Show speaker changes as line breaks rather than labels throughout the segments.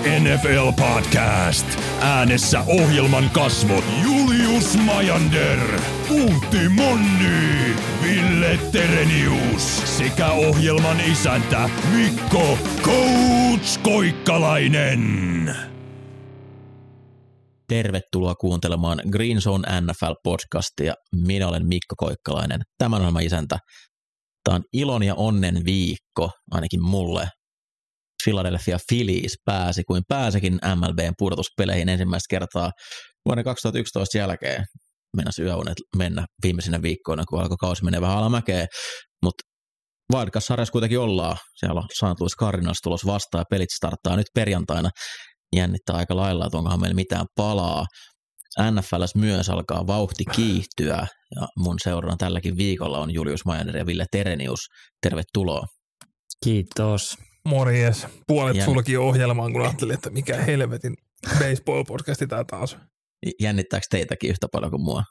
NFL podcast. Äänessä ohjelman kasvot Julius Majander, Puutti Monni, Ville Terenius sekä ohjelman isäntä Mikko Coach Koikkalainen.
Tervetuloa kuuntelemaan Green Zone NFL-podcastia. Minä olen Mikko Koikkalainen, tämän ohjelman isäntä. Tämä on ilon ja onnen viikko, ainakin mulle. Philadelphia Phillies pääsi kuin pääsikin MLBn pudotuspeleihin ensimmäistä kertaa vuoden 2011 jälkeen. Mennäs yöunet mennä viimeisinä viikkoina, kun alkoi kausi menee vähän alamäkeen. Mutta Wildcard-sarjassa kuitenkin ollaan. Siellä on St. Louis Cardinals tulos vastaan ja pelit starttaa nyt perjantaina. Jännittää aika lailla, että onkohan meillä mitään palaa. NFLs myös alkaa vauhti kiihtyä ja mun seurana tälläkin viikolla on Julius Majander ja Ville Terenius. Tervetuloa.
Kiitos.
Morjes. Puolet
Jänn-
sulki ohjelmaan, kun ajattelin, että mikä helvetin baseball-podcasti tää taas.
Jännittääkö teitäkin yhtä paljon kuin mua?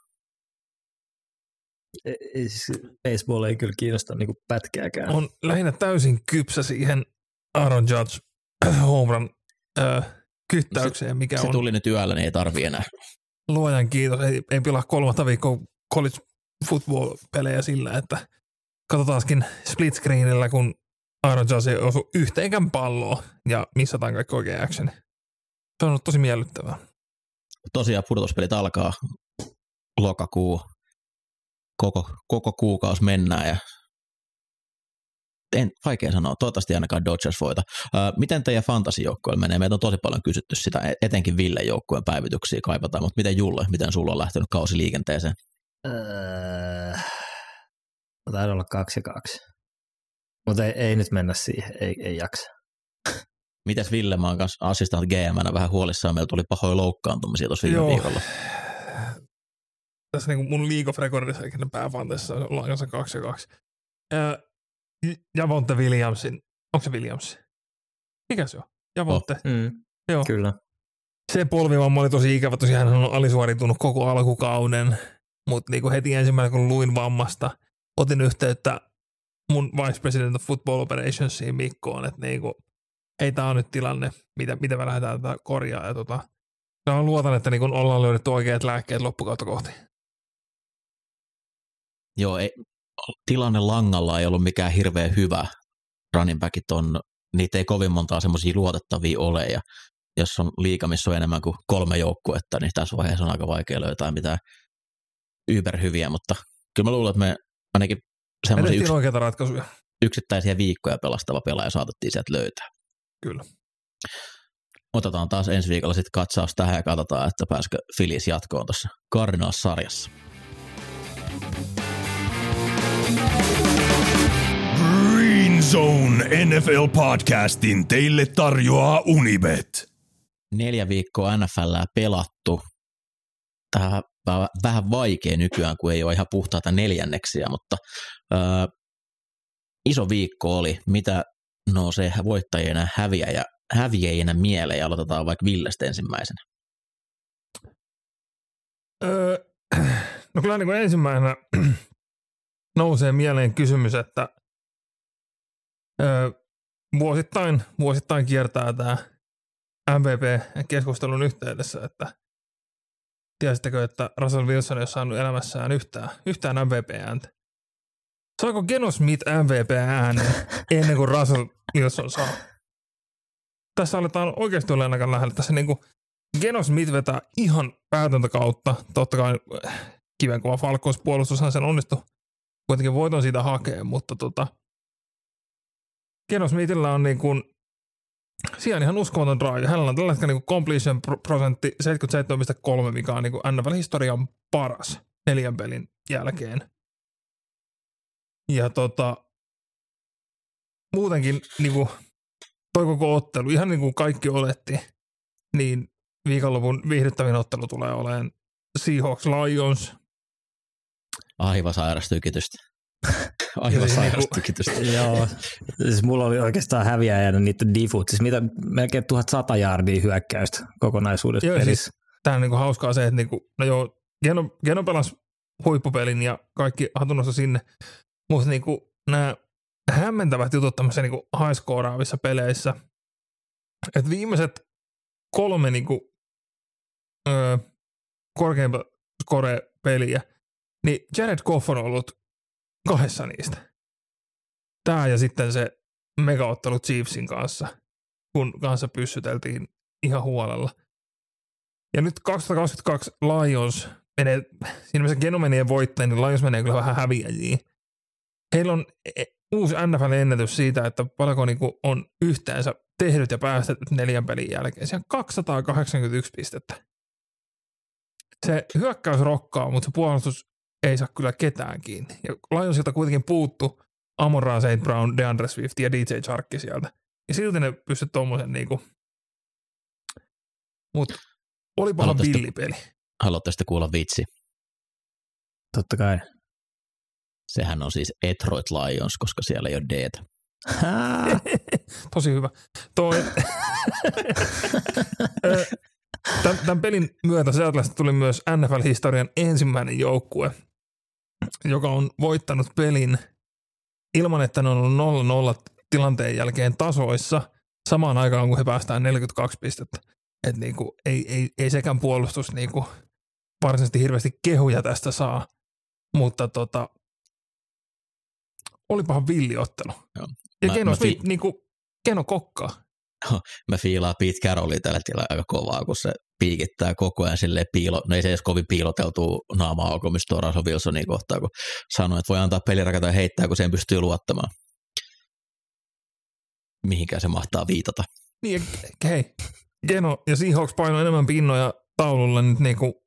E- ei siis Baseball ei kyllä kiinnosta niinku pätkääkään.
On lähinnä täysin kypsä siihen Aaron Judge home run äh, kyttäykseen, mikä
Se
on
tuli nyt yöllä, niin ei tarvi enää.
luojan kiitos. Ei, ei pilaa kolmatta viikkoa college football-pelejä sillä, että katsotaankin split screenillä, kun Aaron Judge ei osu yhteenkään palloa ja missataan kaikki oikein action. Se on ollut tosi miellyttävää.
Tosiaan pudotuspelit alkaa lokakuu. Koko, koko kuukausi mennään ja en, vaikea sanoa, toivottavasti ainakaan Dodgers voita. Ö, miten teidän fantasijoukkoilla menee? Meitä on tosi paljon kysytty sitä, e- etenkin Ville joukkueen päivityksiä kaivataan, mutta miten Julle, miten sulla on lähtenyt kausi liikenteeseen?
Öö, taitaa olla kaksi ja kaksi. Mutta ei, ei, nyt mennä siihen, ei, ei jaksa.
Mites Ville, mä oon kanssa assistant GM vähän huolissaan, meillä tuli pahoja loukkaantumisia tuossa viime viikolla.
tässä niin mun League of Recordissa, eli pääfantessa ollaan kanssa kaksi ja kaksi. Ää, Javonte Williamsin, onko se Williams? Mikä se on? Javonte, oh.
Mm,
joo.
kyllä.
Se polvivamma oli tosi ikävä, tosiaan hän on alisuoritunut koko alkukauden, mutta niinku heti ensimmäinen kun luin vammasta, otin yhteyttä mun Vice President of Football Operationsiin Mikkoon, että niinku, ei tämä on nyt tilanne, mitä, mitä me lähdetään tätä korjaa. Ja tota, mä luotan, että niinku ollaan löydetty oikeat lääkkeet loppukautta kohti.
Joo, ei, tilanne langalla ei ollut mikään hirveän hyvä. Running backit on, niitä ei kovin montaa semmoisia luotettavia ole, ja jos on liiga, missä on enemmän kuin kolme joukkuetta, niin tässä vaiheessa on aika vaikea löytää mitään yberhyviä, mutta kyllä mä luulen, että me ainakin semmoisia yks,
oikeita ratkaisuja,
yksittäisiä viikkoja pelastava pelaaja saatettiin sieltä löytää.
kyllä.
Otetaan taas ensi viikolla sitten katsaus tähän ja katsotaan, että pääsikö Filis jatkoon tuossa Cardinals-sarjassa.
Green Zone NFL podcastin teille tarjoaa Unibet.
neljä viikkoa NFL pelattu. Tämä on vähän vaikea nykyään, kun ei ole ihan puhtaita neljänneksiä, mutta ö, iso viikko oli. Mitä nousee voittajina häviäjä, häviäjinä mieleen ja aloitetaan vaikka Villestä ensimmäisenä.
Öö, no kyllä niin kuin ensimmäisenä nousee mieleen kysymys, että öö, vuosittain, vuosittain kiertää tämä MVP-keskustelun yhteydessä, että tiesittekö, että Russell Wilson ei ole saanut elämässään yhtään, yhtään MVP-ääntä. Saako Geno Smith MVP-äänen ennen kuin Russell Wilson saa? Tässä aletaan oikeasti olla aika lähellä. Tässä niin kuin Geno Smith vetää ihan päätöntä kautta. Totta kai äh, kivenkova Falcons-puolustushan sen onnistui kuitenkin voiton siitä hakee, mutta tota, Geno Smithillä on niin kuin, siellä ihan uskomaton drive. Hänellä on tällä hetkellä niin completion pro- prosentti 77,3, mikä on niin NFL-historian paras neljän pelin jälkeen. Ja tota, muutenkin niin kuin, toi koko ottelu, ihan niin kuin kaikki oletti, niin viikonlopun viihdyttävin ottelu tulee olemaan Seahawks Lions.
Aivan sairas tykitystä. Aivan
siis niinku-.
Joo, siis mulla oli oikeastaan häviäjänä niiden diffut, siis mitä melkein 1100 jardia hyökkäystä kokonaisuudessa
Joo,
pelissä.
Tämä on niinku hauskaa se, että niinku, no joo, Geno, Geno pelasi huippupelin ja kaikki hatunnossa sinne, mutta niinku nämä hämmentävät jutut tämmöisissä niinku high peleissä, että viimeiset kolme niinku, öö, korkeimpa score-peliä, niin Jared Goff on ollut kahdessa niistä. Tämä ja sitten se megaottelu Chiefsin kanssa, kun kanssa pyssyteltiin ihan huolella. Ja nyt 2022 Lions menee, siinä mielessä Genomenien voittaja, niin Lions menee kyllä vähän häviäjiin. Heillä on e- uusi NFL-ennätys siitä, että paljonko niinku on yhteensä tehnyt ja päästetty neljän pelin jälkeen. Siellä on 281 pistettä. Se hyökkäys rokkaa, mutta se puolustus ei saa kyllä ketään kiinni. Ja Lionsilta kuitenkin puuttu Amon St. Brown, DeAndre Swift ja DJ Charkki sieltä. Ja silti ne pysty tuommoisen niinku. Mutta olipahan
Haluatteko-
villipeli.
Haluatte sitten kuulla vitsi?
Totta kai.
Sehän on siis Detroit Lions, koska siellä ei ole d
Tosi hyvä. Toi, tämän, tämän pelin myötä Seattleista tuli myös NFL-historian ensimmäinen joukkue, joka on voittanut pelin ilman, että ne on ollut 0-0 tilanteen jälkeen tasoissa samaan aikaan, kun he päästään 42 pistettä. Et niinku, ei, ei, ei sekään puolustus niinku varsinaisesti hirveästi kehuja tästä saa, mutta tota, olipahan villiottelu.
Joo.
Ja
Mä-
Keno
mä fi-
niinku, Keno kokkaa.
Mä fiilaan Pete Carrollia tällä hetkellä aika kovaa, kun se piikittää koko ajan sille piilo, no ei se edes kovin piiloteltua naamaa alkomistua Russell Wilsonin kohtaan, kun sanoi, että voi antaa pelirakentaja heittää, kun sen pystyy luottamaan. Mihinkään se mahtaa viitata.
Niin, hei, Geno ja Seahawks painoi enemmän pinnoja taululle nyt niinku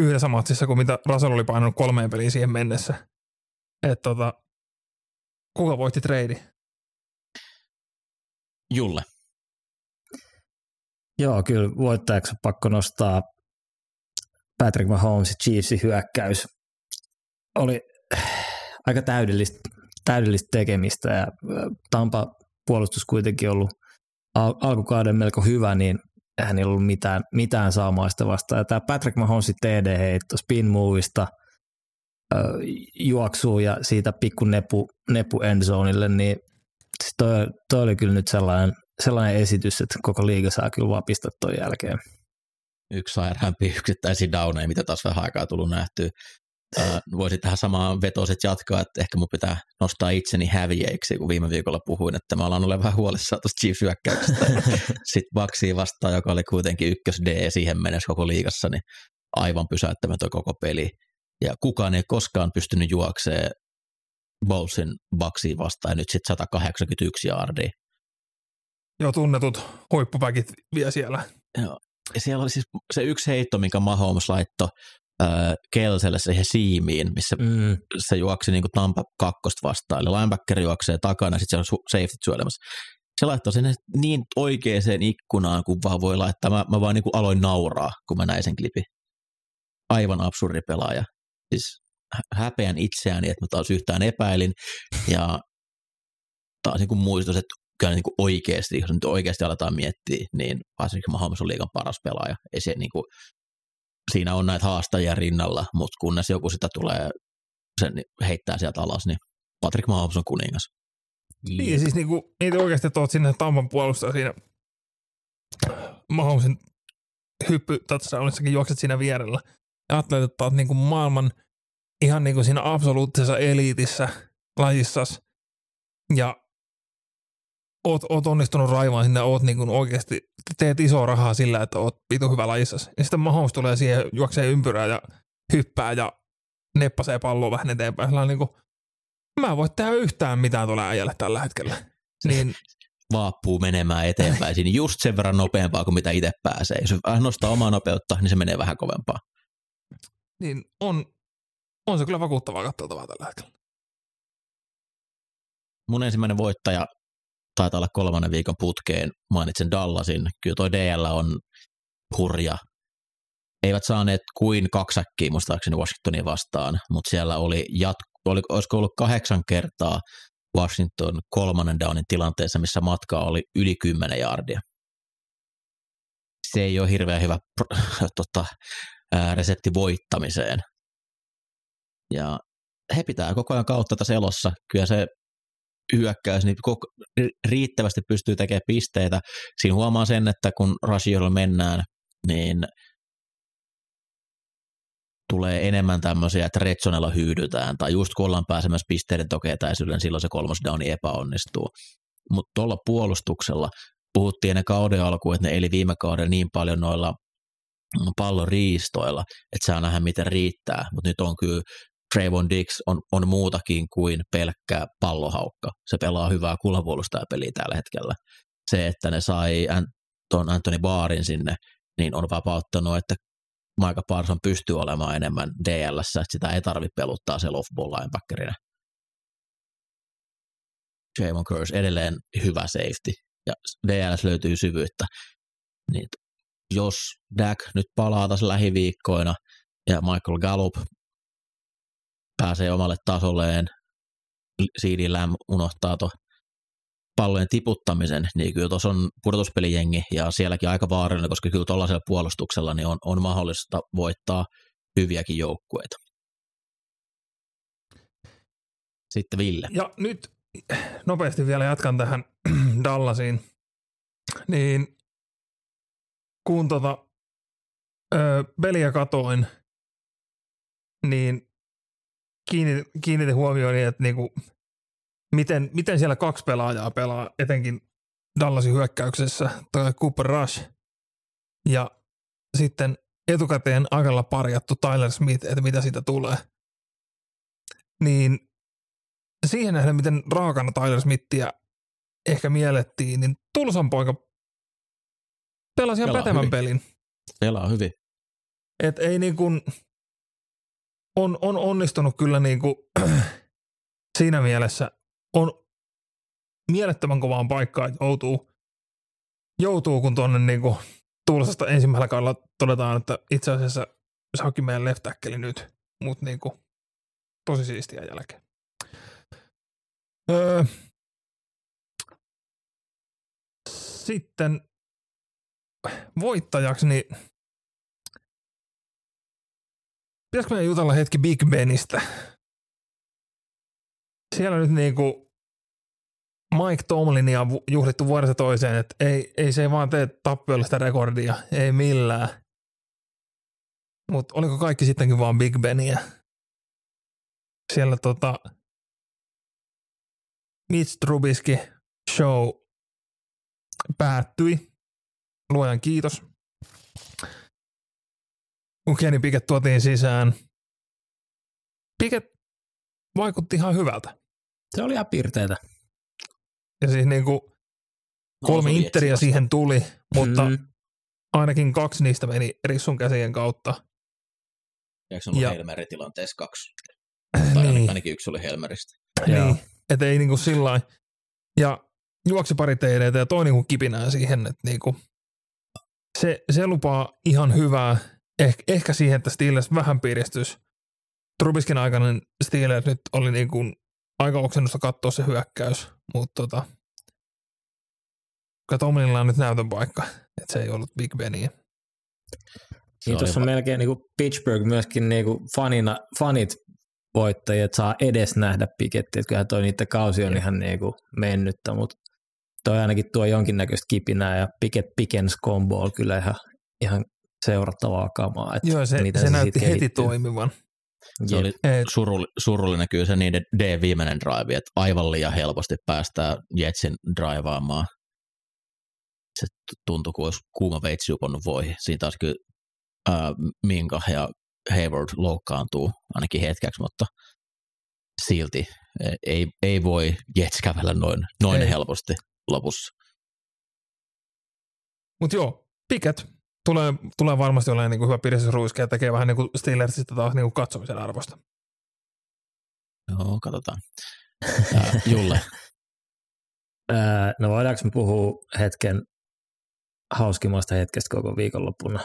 yhdessä matsissa kuin mitä Russell oli painanut kolmeen peliin siihen mennessä. Et tota, kuka voitti treidi?
Julle,
Joo, kyllä voittajaksi on pakko nostaa Patrick Mahomes Chiefsin hyökkäys. Oli aika täydellistä, täydellistä tekemistä ja Tampa puolustus kuitenkin ollut al- alkukauden melko hyvä, niin eihän niillä ollut mitään, mitään saamaista vastaan. Ja tämä Patrick Mahomesin TD heitto spin movista juoksuu ja siitä pikku nepu, nepu endzoneille, niin siis toi, toi oli kyllä nyt sellainen, sellainen esitys, että koko liiga saa kyllä vaan pistää ton jälkeen.
yksi sairaampia yksittäisiä downeja, mitä taas vähän aikaa tullut nähtyä. Äh, voisin tähän samaan vetoset jatkaa, että ehkä mun pitää nostaa itseni häviäjiksi, kun viime viikolla puhuin, että mä alan olla vähän huolissaan tuosta Chiefs hyökkäyksestä. Sitten Baxia vastaan, joka oli kuitenkin ykkös D siihen mennessä koko liigassa, niin aivan pysäyttämätön koko peli. Ja kukaan ei koskaan pystynyt juokseen Bowlesin Baxia vastaan, ja nyt sitten 181 yardia.
Jo tunnetut huippupäkit vielä siellä.
Ja siellä oli siis se yksi heitto, minkä Mahomes laittoi äh, Kelselle siihen siimiin, missä
Mm,
se juoksi niin kuin Tampa kakkosta vastaan. Eli linebacker juoksee takana, sitten siellä on safety syölemässä. Se laittoi sinne niin oikeaan ikkunaan, kuin vaan voi laittaa. Mä, mä vaan niin kuin aloin nauraa, kun mä näin sen klipin. Aivan absurdi pelaaja. Siis hä- häpeän itseäni, että mä taas yhtään epäilin. Ja taas niin kuin muistus, että kyllä niin kuin oikeasti, jos nyt oikeasti aletaan miettiä, niin Patrick Mahomes on liigan paras pelaaja. Ei se niin kuin, siinä on näitä haastajia rinnalla, mutta kunnes joku sitä tulee sen heittää sieltä alas, niin Patrick Mahomes on kuningas.
Niin, ja siis niinku, niitä oikeasti tuot sinne Tampan puolustaja siinä Mahomesin hyppy touchdownissakin juokset siinä vierellä. Ja ajattelet, että oot niinku maailman ihan niinku siinä absoluuttisessa eliitissä lajissas. Ja oot, oot onnistunut raivaan sinne, oot niinku oikeasti, teet isoa rahaa sillä, että oot vitu hyvä lajissas. Ja sitten Mahomes tulee siihen, juoksee ympyrää ja hyppää ja neppasee palloa vähän eteenpäin. Sillä on niinku, mä en voi tehdä yhtään mitään tuolle äijälle tällä hetkellä. Niin
Vaappuu menemään eteenpäin siinä just sen verran nopeampaa kuin mitä itse pääsee. Jos vähän nostaa omaa nopeutta, niin se menee vähän kovempaa.
niin on, on se kyllä vakuuttavaa katsottavaa tällä hetkellä.
Mun ensimmäinen voittaja taitaa olla kolmannen viikon putkeen. Mainitsen Dallasin. Kyllä toi DL on hurja. Eivät saaneet kuin kaksi säkkiä muistaakseni Washingtonia vastaan, mutta siellä oli jat- oli, olisiko ollut kahdeksan kertaa Washington kolmannen downin tilanteessa, missä matkaa oli yli 10 jardia. Se ei ole hirveän hyvä tota, resepti voittamiseen. Ja he pitää koko ajan kautta tässä elossa. Kyllä se hyökkäys, niin riittävästi pystyy tekemään pisteitä. Siinä huomaa sen, että kun Rashiolla mennään, niin tulee enemmän tämmöisiä, että Retsonella hyydytään, tai just kun ollaan pääsemässä pisteiden tokeetäisyyden, silloin se kolmas downi epäonnistuu. Mutta tuolla puolustuksella puhuttiin ennen kauden alkuun, että ne eli viime kauden niin paljon noilla palloriistoilla, että saa nähdä miten riittää, mutta nyt on kyllä Trayvon Dix on, on muutakin kuin pelkkä pallohaukka. Se pelaa hyvää peliä tällä hetkellä. Se, että ne sai tuon Anthony Baarin sinne, niin on vapauttanut, että Micah Parson pystyy olemaan enemmän DL, että sitä ei tarvitse peluttaa se off-ball linebackerina. Javon Curse edelleen hyvä safety ja DLS löytyy syvyyttä. Niin jos Dak nyt palaa taas lähiviikkoina ja Michael Gallup pääsee omalle tasolleen, Lamb unohtaa tuon pallojen tiputtamisen, niin kyllä tuossa on pudotuspelijengi ja sielläkin aika vaarallinen, koska kyllä tuollaisella puolustuksella niin on, on mahdollista voittaa hyviäkin joukkueita. Sitten Ville.
Ja nyt nopeasti vielä jatkan tähän Dallasiin. Niin kun tota, ö, peliä katoin, niin kiinnitin, kiinnitin huomioon, että niinku, miten, miten siellä kaksi pelaajaa pelaa, etenkin Dallasin hyökkäyksessä, toi Cooper Rush ja sitten etukäteen aikalla parjattu Tyler Smith, että mitä siitä tulee. Niin siihen nähden, miten raakana Tyler Smithia ehkä miellettiin, niin Tulsan poika pelasi ihan pätevän hyvin. pelin.
Pelaa hyvin.
Et ei niin kuin, on, on onnistunut kyllä niin kuin, siinä mielessä, on mielettömän kovaan paikkaan, että joutuu, joutuu kun tuonne niin kuin, Tulsasta ensimmäisellä kaudella todetaan, että itse asiassa se onkin meidän left nyt, mutta niin kuin, tosi siistiä jälkeen. Öö, sitten voittajaksi, niin pitäisikö meidän jutella hetki Big Benistä? Siellä nyt niinku Mike Tomlinia juhlittu vuodesta toiseen, että ei, ei se vaan tee tappiollista rekordia, ei millään. Mutta oliko kaikki sittenkin vaan Big Beniä? Siellä tota, Mitch Trubisky show päättyi. Luojan kiitos. Kun Kenny Pickett tuotiin sisään. Pickett vaikutti ihan hyvältä.
Se oli ihan pirteitä.
Ja siis niinku kolme no, interiä siihen tuli, mutta mm. ainakin kaksi niistä meni Rissun käsien kautta.
Eikö ollut ja, Helmeri-tilanteessa kaksi? Tai niin. ainakin yksi oli Helmeristä.
Niin, että ei niinku sillä Ja juoksi pari TDtä ja toi niinku kipinää siihen, että niinku se, se lupaa ihan hyvää. Eh, ehkä siihen, että Steelers vähän piristys. Trubiskin aikainen Steelers nyt oli niinku aika oksennusta katsoa se hyökkäys, mutta tota, Tomlinilla on nyt näytön paikka, että se ei ollut Big Benia.
Niin tuossa on melkein niin kuin Pittsburgh myöskin niin kuin fanina, fanit voittajia, että saa edes nähdä Piketti, että kyllähän toi niiden kausi on ihan niin kuin mennyttä, mutta toi ainakin tuo jonkinnäköistä kipinää ja Piket Pickens combo on kyllä ihan, ihan seurattavaa kamaa. Että
Joo, se, se, se näytti heti kehittyy. toimivan.
Se oli surullinen, surullinen kyllä se niiden D-viimeinen drive, että aivan liian helposti päästään Jetsin draivaamaan. Se tuntui kuin olisi kuuma veitsi juponnut voihin. Siinä taas kyllä ää, Minka ja Hayward loukkaantuu ainakin hetkeksi, mutta silti e, ei, ei voi Jets kävellä noin, noin helposti lopussa.
Mutta joo, Pickett tulee, tulee varmasti olemaan niin kuin hyvä piristysruiske ja tekee vähän niin kuin Steelersista taas niin kuin katsomisen arvosta.
Joo, katsotaan. Ää, Julle.
no voidaanko me puhua hetken hauskimmasta hetkestä koko viikonloppuna?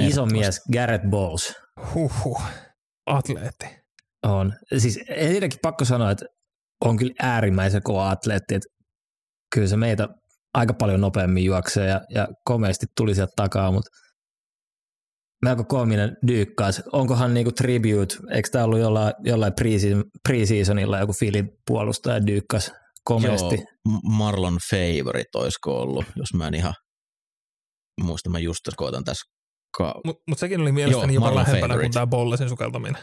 Iso mies Garrett Bowles.
Huhhuh, atleetti.
On. Siis ensinnäkin pakko sanoa, että on kyllä äärimmäisen kova atleetti, että kyllä se meitä aika paljon nopeammin juoksee ja, ja komeasti tuli sieltä takaa, mutta melko koominen dyykkaas. Onkohan niinku tribute, eikö tämä ollut jollain, jollain pre-seasonilla joku Filin puolustaja dyykkas komeasti?
Joo, Marlon Favorite olisiko ollut, jos mä en ihan muista, mä just koitan tässä.
Ka- Mutta mut sekin oli mielestäni Joo, jopa lähempänä favorite. kuin tämä Bollesin sukeltaminen.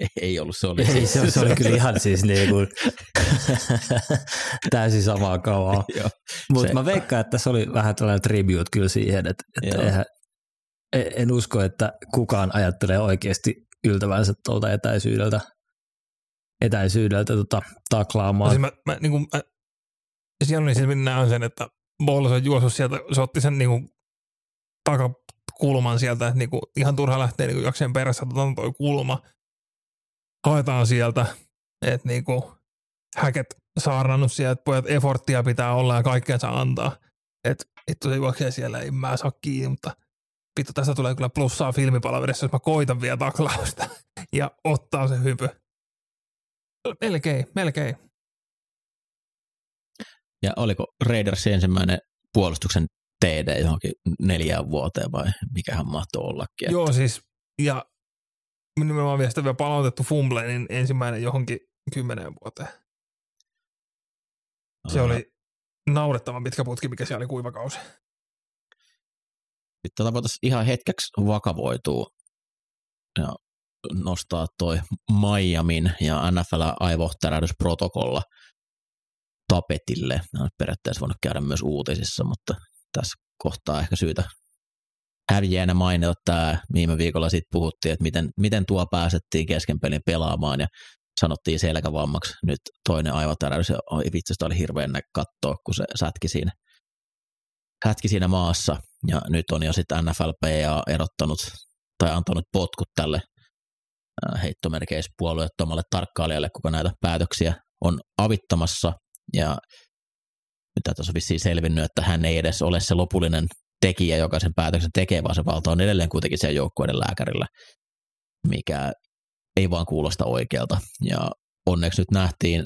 Ei ollut, se oli.
Ei, se, se oli kyllä ihan siis niinku täysin samaa kauaa. Mutta mä veikkaan, että tässä oli vähän tällainen tribute kyllä siihen, että, että eihän, e- en usko, että kukaan ajattelee oikeasti yltävänsä tuolta etäisyydeltä, etäisyydeltä tota, taklaamaan. No
siis mä, mä, niin kuin, mä, siellä oli siis näen sen, että Bolles on juossut sieltä, se otti sen niin kuin, takakulman sieltä, että niin kuin, ihan turha lähteä niin jakseen perässä, otetaan toi kulma, haetaan sieltä, että niinku häket saarnannut sieltä, että pojat efforttia pitää olla ja kaikkeensa antaa. Että vittu se juoksee siellä, ei mä saa kiinni, mutta vittu tästä tulee kyllä plussaa filmipalaverissa, jos mä koitan vielä taklausta ja ottaa se hypy. Melkein, melkein.
Ja oliko Raiders ensimmäinen puolustuksen TD johonkin neljään vuoteen vai mikähän mahtoi ollakin?
Että... Joo siis, ja nimenomaan vielä sitä vielä palautettu fumble, niin ensimmäinen johonkin kymmeneen vuoteen. Se Aha. oli naurettavan pitkä putki, mikä siellä oli kuivakausi.
Sitten tota voitaisiin ihan hetkeksi vakavoitua ja nostaa toi Miamin ja NFL aivotärähdysprotokolla tapetille. Nämä on periaatteessa voinut käydä myös uutisissa, mutta tässä kohtaa ehkä syytä häviäjänä mainita tämä, viime viikolla sitten puhuttiin, että miten, miten tuo pääsettiin kesken pelin pelaamaan ja sanottiin selkävammaksi. Nyt toinen aivotäräys ja vitsi, oli hirveän katsoa, kun se sätki siinä, sätki siinä maassa. Ja nyt on jo sitten NFLPA erottanut tai antanut potkut tälle heittomerkeispuolueettomalle tarkkailijalle, kuka näitä päätöksiä on avittamassa. Ja mitä tässä on vissiin selvinnyt, että hän ei edes ole se lopullinen tekijä, joka sen päätöksen tekee, vaan se valta on edelleen kuitenkin siellä joukkueiden lääkärillä, mikä ei vaan kuulosta oikealta. Ja onneksi nyt nähtiin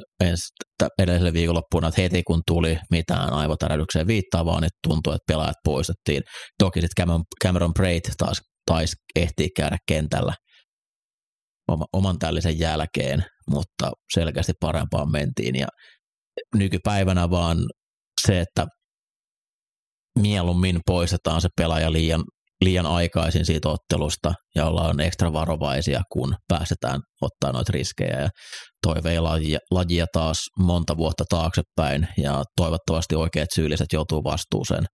edellisellä viikonloppuna, että heti kun tuli mitään aivotärähdykseen viittaavaa, niin tuntui, että pelaajat poistettiin. Toki sitten Cameron, Cameron Braid taas taisi ehtiä käydä kentällä oman tällisen jälkeen, mutta selkeästi parempaan mentiin. Ja nykypäivänä vaan se, että mieluummin poistetaan se pelaaja liian, liian aikaisin siitä ottelusta ja ollaan ekstra varovaisia, kun pääsetään ottaa noita riskejä. Ja toivei lajia, lajia taas monta vuotta taaksepäin ja toivottavasti oikeat syylliset joutuu vastuuseen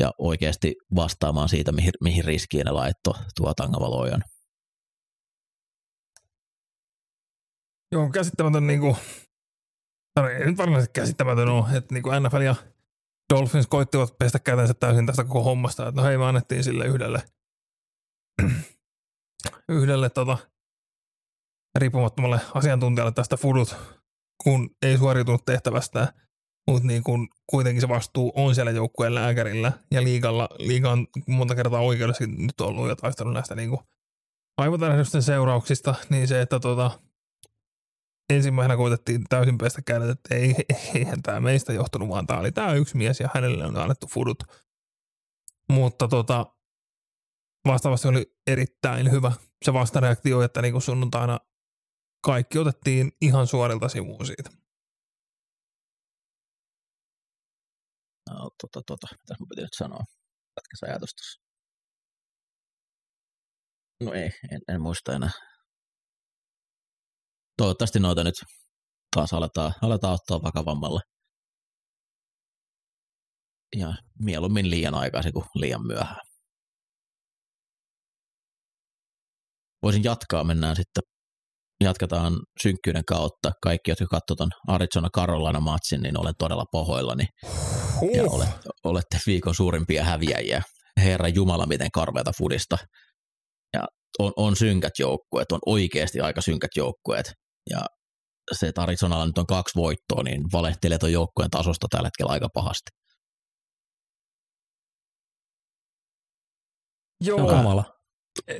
ja oikeasti vastaamaan siitä, mihin, mihin riskiin ne laitto tuo Tangavalojan.
Joo, käsittämätön niin kuin, ei nyt varmasti käsittämätön ole, että niin kuin NFL ja Dolphins koittivat pestä kätensä täysin tästä koko hommasta, että no hei me annettiin sille yhdelle, yhdelle tota, riippumattomalle asiantuntijalle tästä fudut, kun ei suoriutunut tehtävästä, mutta niin kun kuitenkin se vastuu on siellä joukkueen lääkärillä ja liigalla, liiga on monta kertaa oikeudessa nyt ollut ja taistellut näistä niin aivotärähdysten seurauksista, niin se, että tota, ensimmäisenä koitettiin täysin pestä kädet, että ei, eihän tämä meistä johtunut, vaan tämä oli tämä yksi mies ja hänelle on annettu fudut. Mutta tota, vastaavasti oli erittäin hyvä se vastareaktio, että niin sunnuntaina kaikki otettiin ihan suorilta sivuun siitä.
No, tota, tota, mitä mä piti nyt sanoa? Pätkäs ajatus tuossa. No ei, en, en muista enää toivottavasti noita nyt taas aletaan, aletaan ottaa vakavammalle. Ja mieluummin liian aikaisin kuin liian myöhään. Voisin jatkaa, mennään sitten, jatketaan synkkyyden kautta. Kaikki, jotka katsotaan Arizona Carolina matsin, niin olen todella pahoillani. Huh. Ja olette, olette viikon suurimpia häviäjiä. Herra Jumala, miten karveata fudista. Ja on, on synkät joukkueet, on oikeasti aika synkät joukkueet. Ja se, että Arizonalla nyt on kaksi voittoa, niin valehtelee tuon joukkueen tasosta tällä hetkellä aika pahasti.
Joo. On kamala.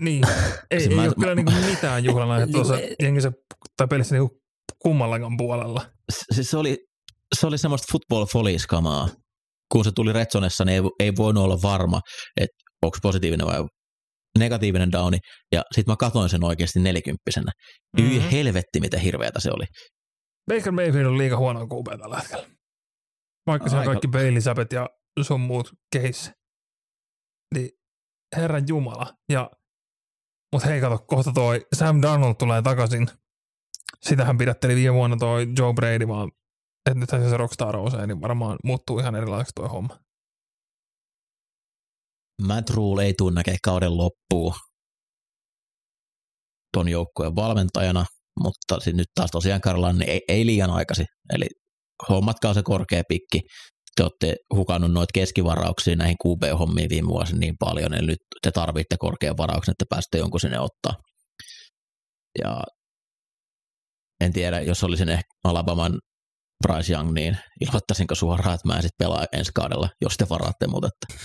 Niin, ei,
Siis
ei
mä-
ole
mä-
kyllä niinku mitään juhlan aihetta tuossa jengissä tai pelissä niinku kummallakaan puolella.
siis se oli, se oli semmoista football foliskamaa. Kun se tuli Retsonessa, niin ei, ei voinut olla varma, että onko positiivinen vai negatiivinen downi. Ja sitten mä katsoin sen oikeasti nelikymppisenä. Mm-hmm. Hyi helvetti, miten hirveätä se oli.
Baker Mayfield on liiga huono QB tällä hetkellä. Vaikka se on kaikki Zappet ja sun muut kehissä. Niin herran jumala. Ja, mut hei kato, kohta toi Sam Darnold tulee takaisin. Sitähän pidätteli viime vuonna toi Joe Brady, vaan että nythän se Rockstar nousee, niin varmaan muuttuu ihan erilaiseksi toi homma.
Matt Rule ei tunne näkee kauden loppuun ton joukkueen valmentajana, mutta sit nyt taas tosiaan Karlan niin ei, ei liian aikaisin. Eli hommatkaa se korkea pikki. Te olette hukannut noita keskivarauksia näihin QB-hommiin viime vuosina niin paljon, eli nyt te tarvitte korkean varauksen, että pääsette jonkun sinne ottaa. Ja en tiedä, jos olisin ehkä Alabaman Bryce Young, niin ilmoittaisinko suoraan, että mä en sitten pelaa ensi kaudella, jos te varaatte mut, että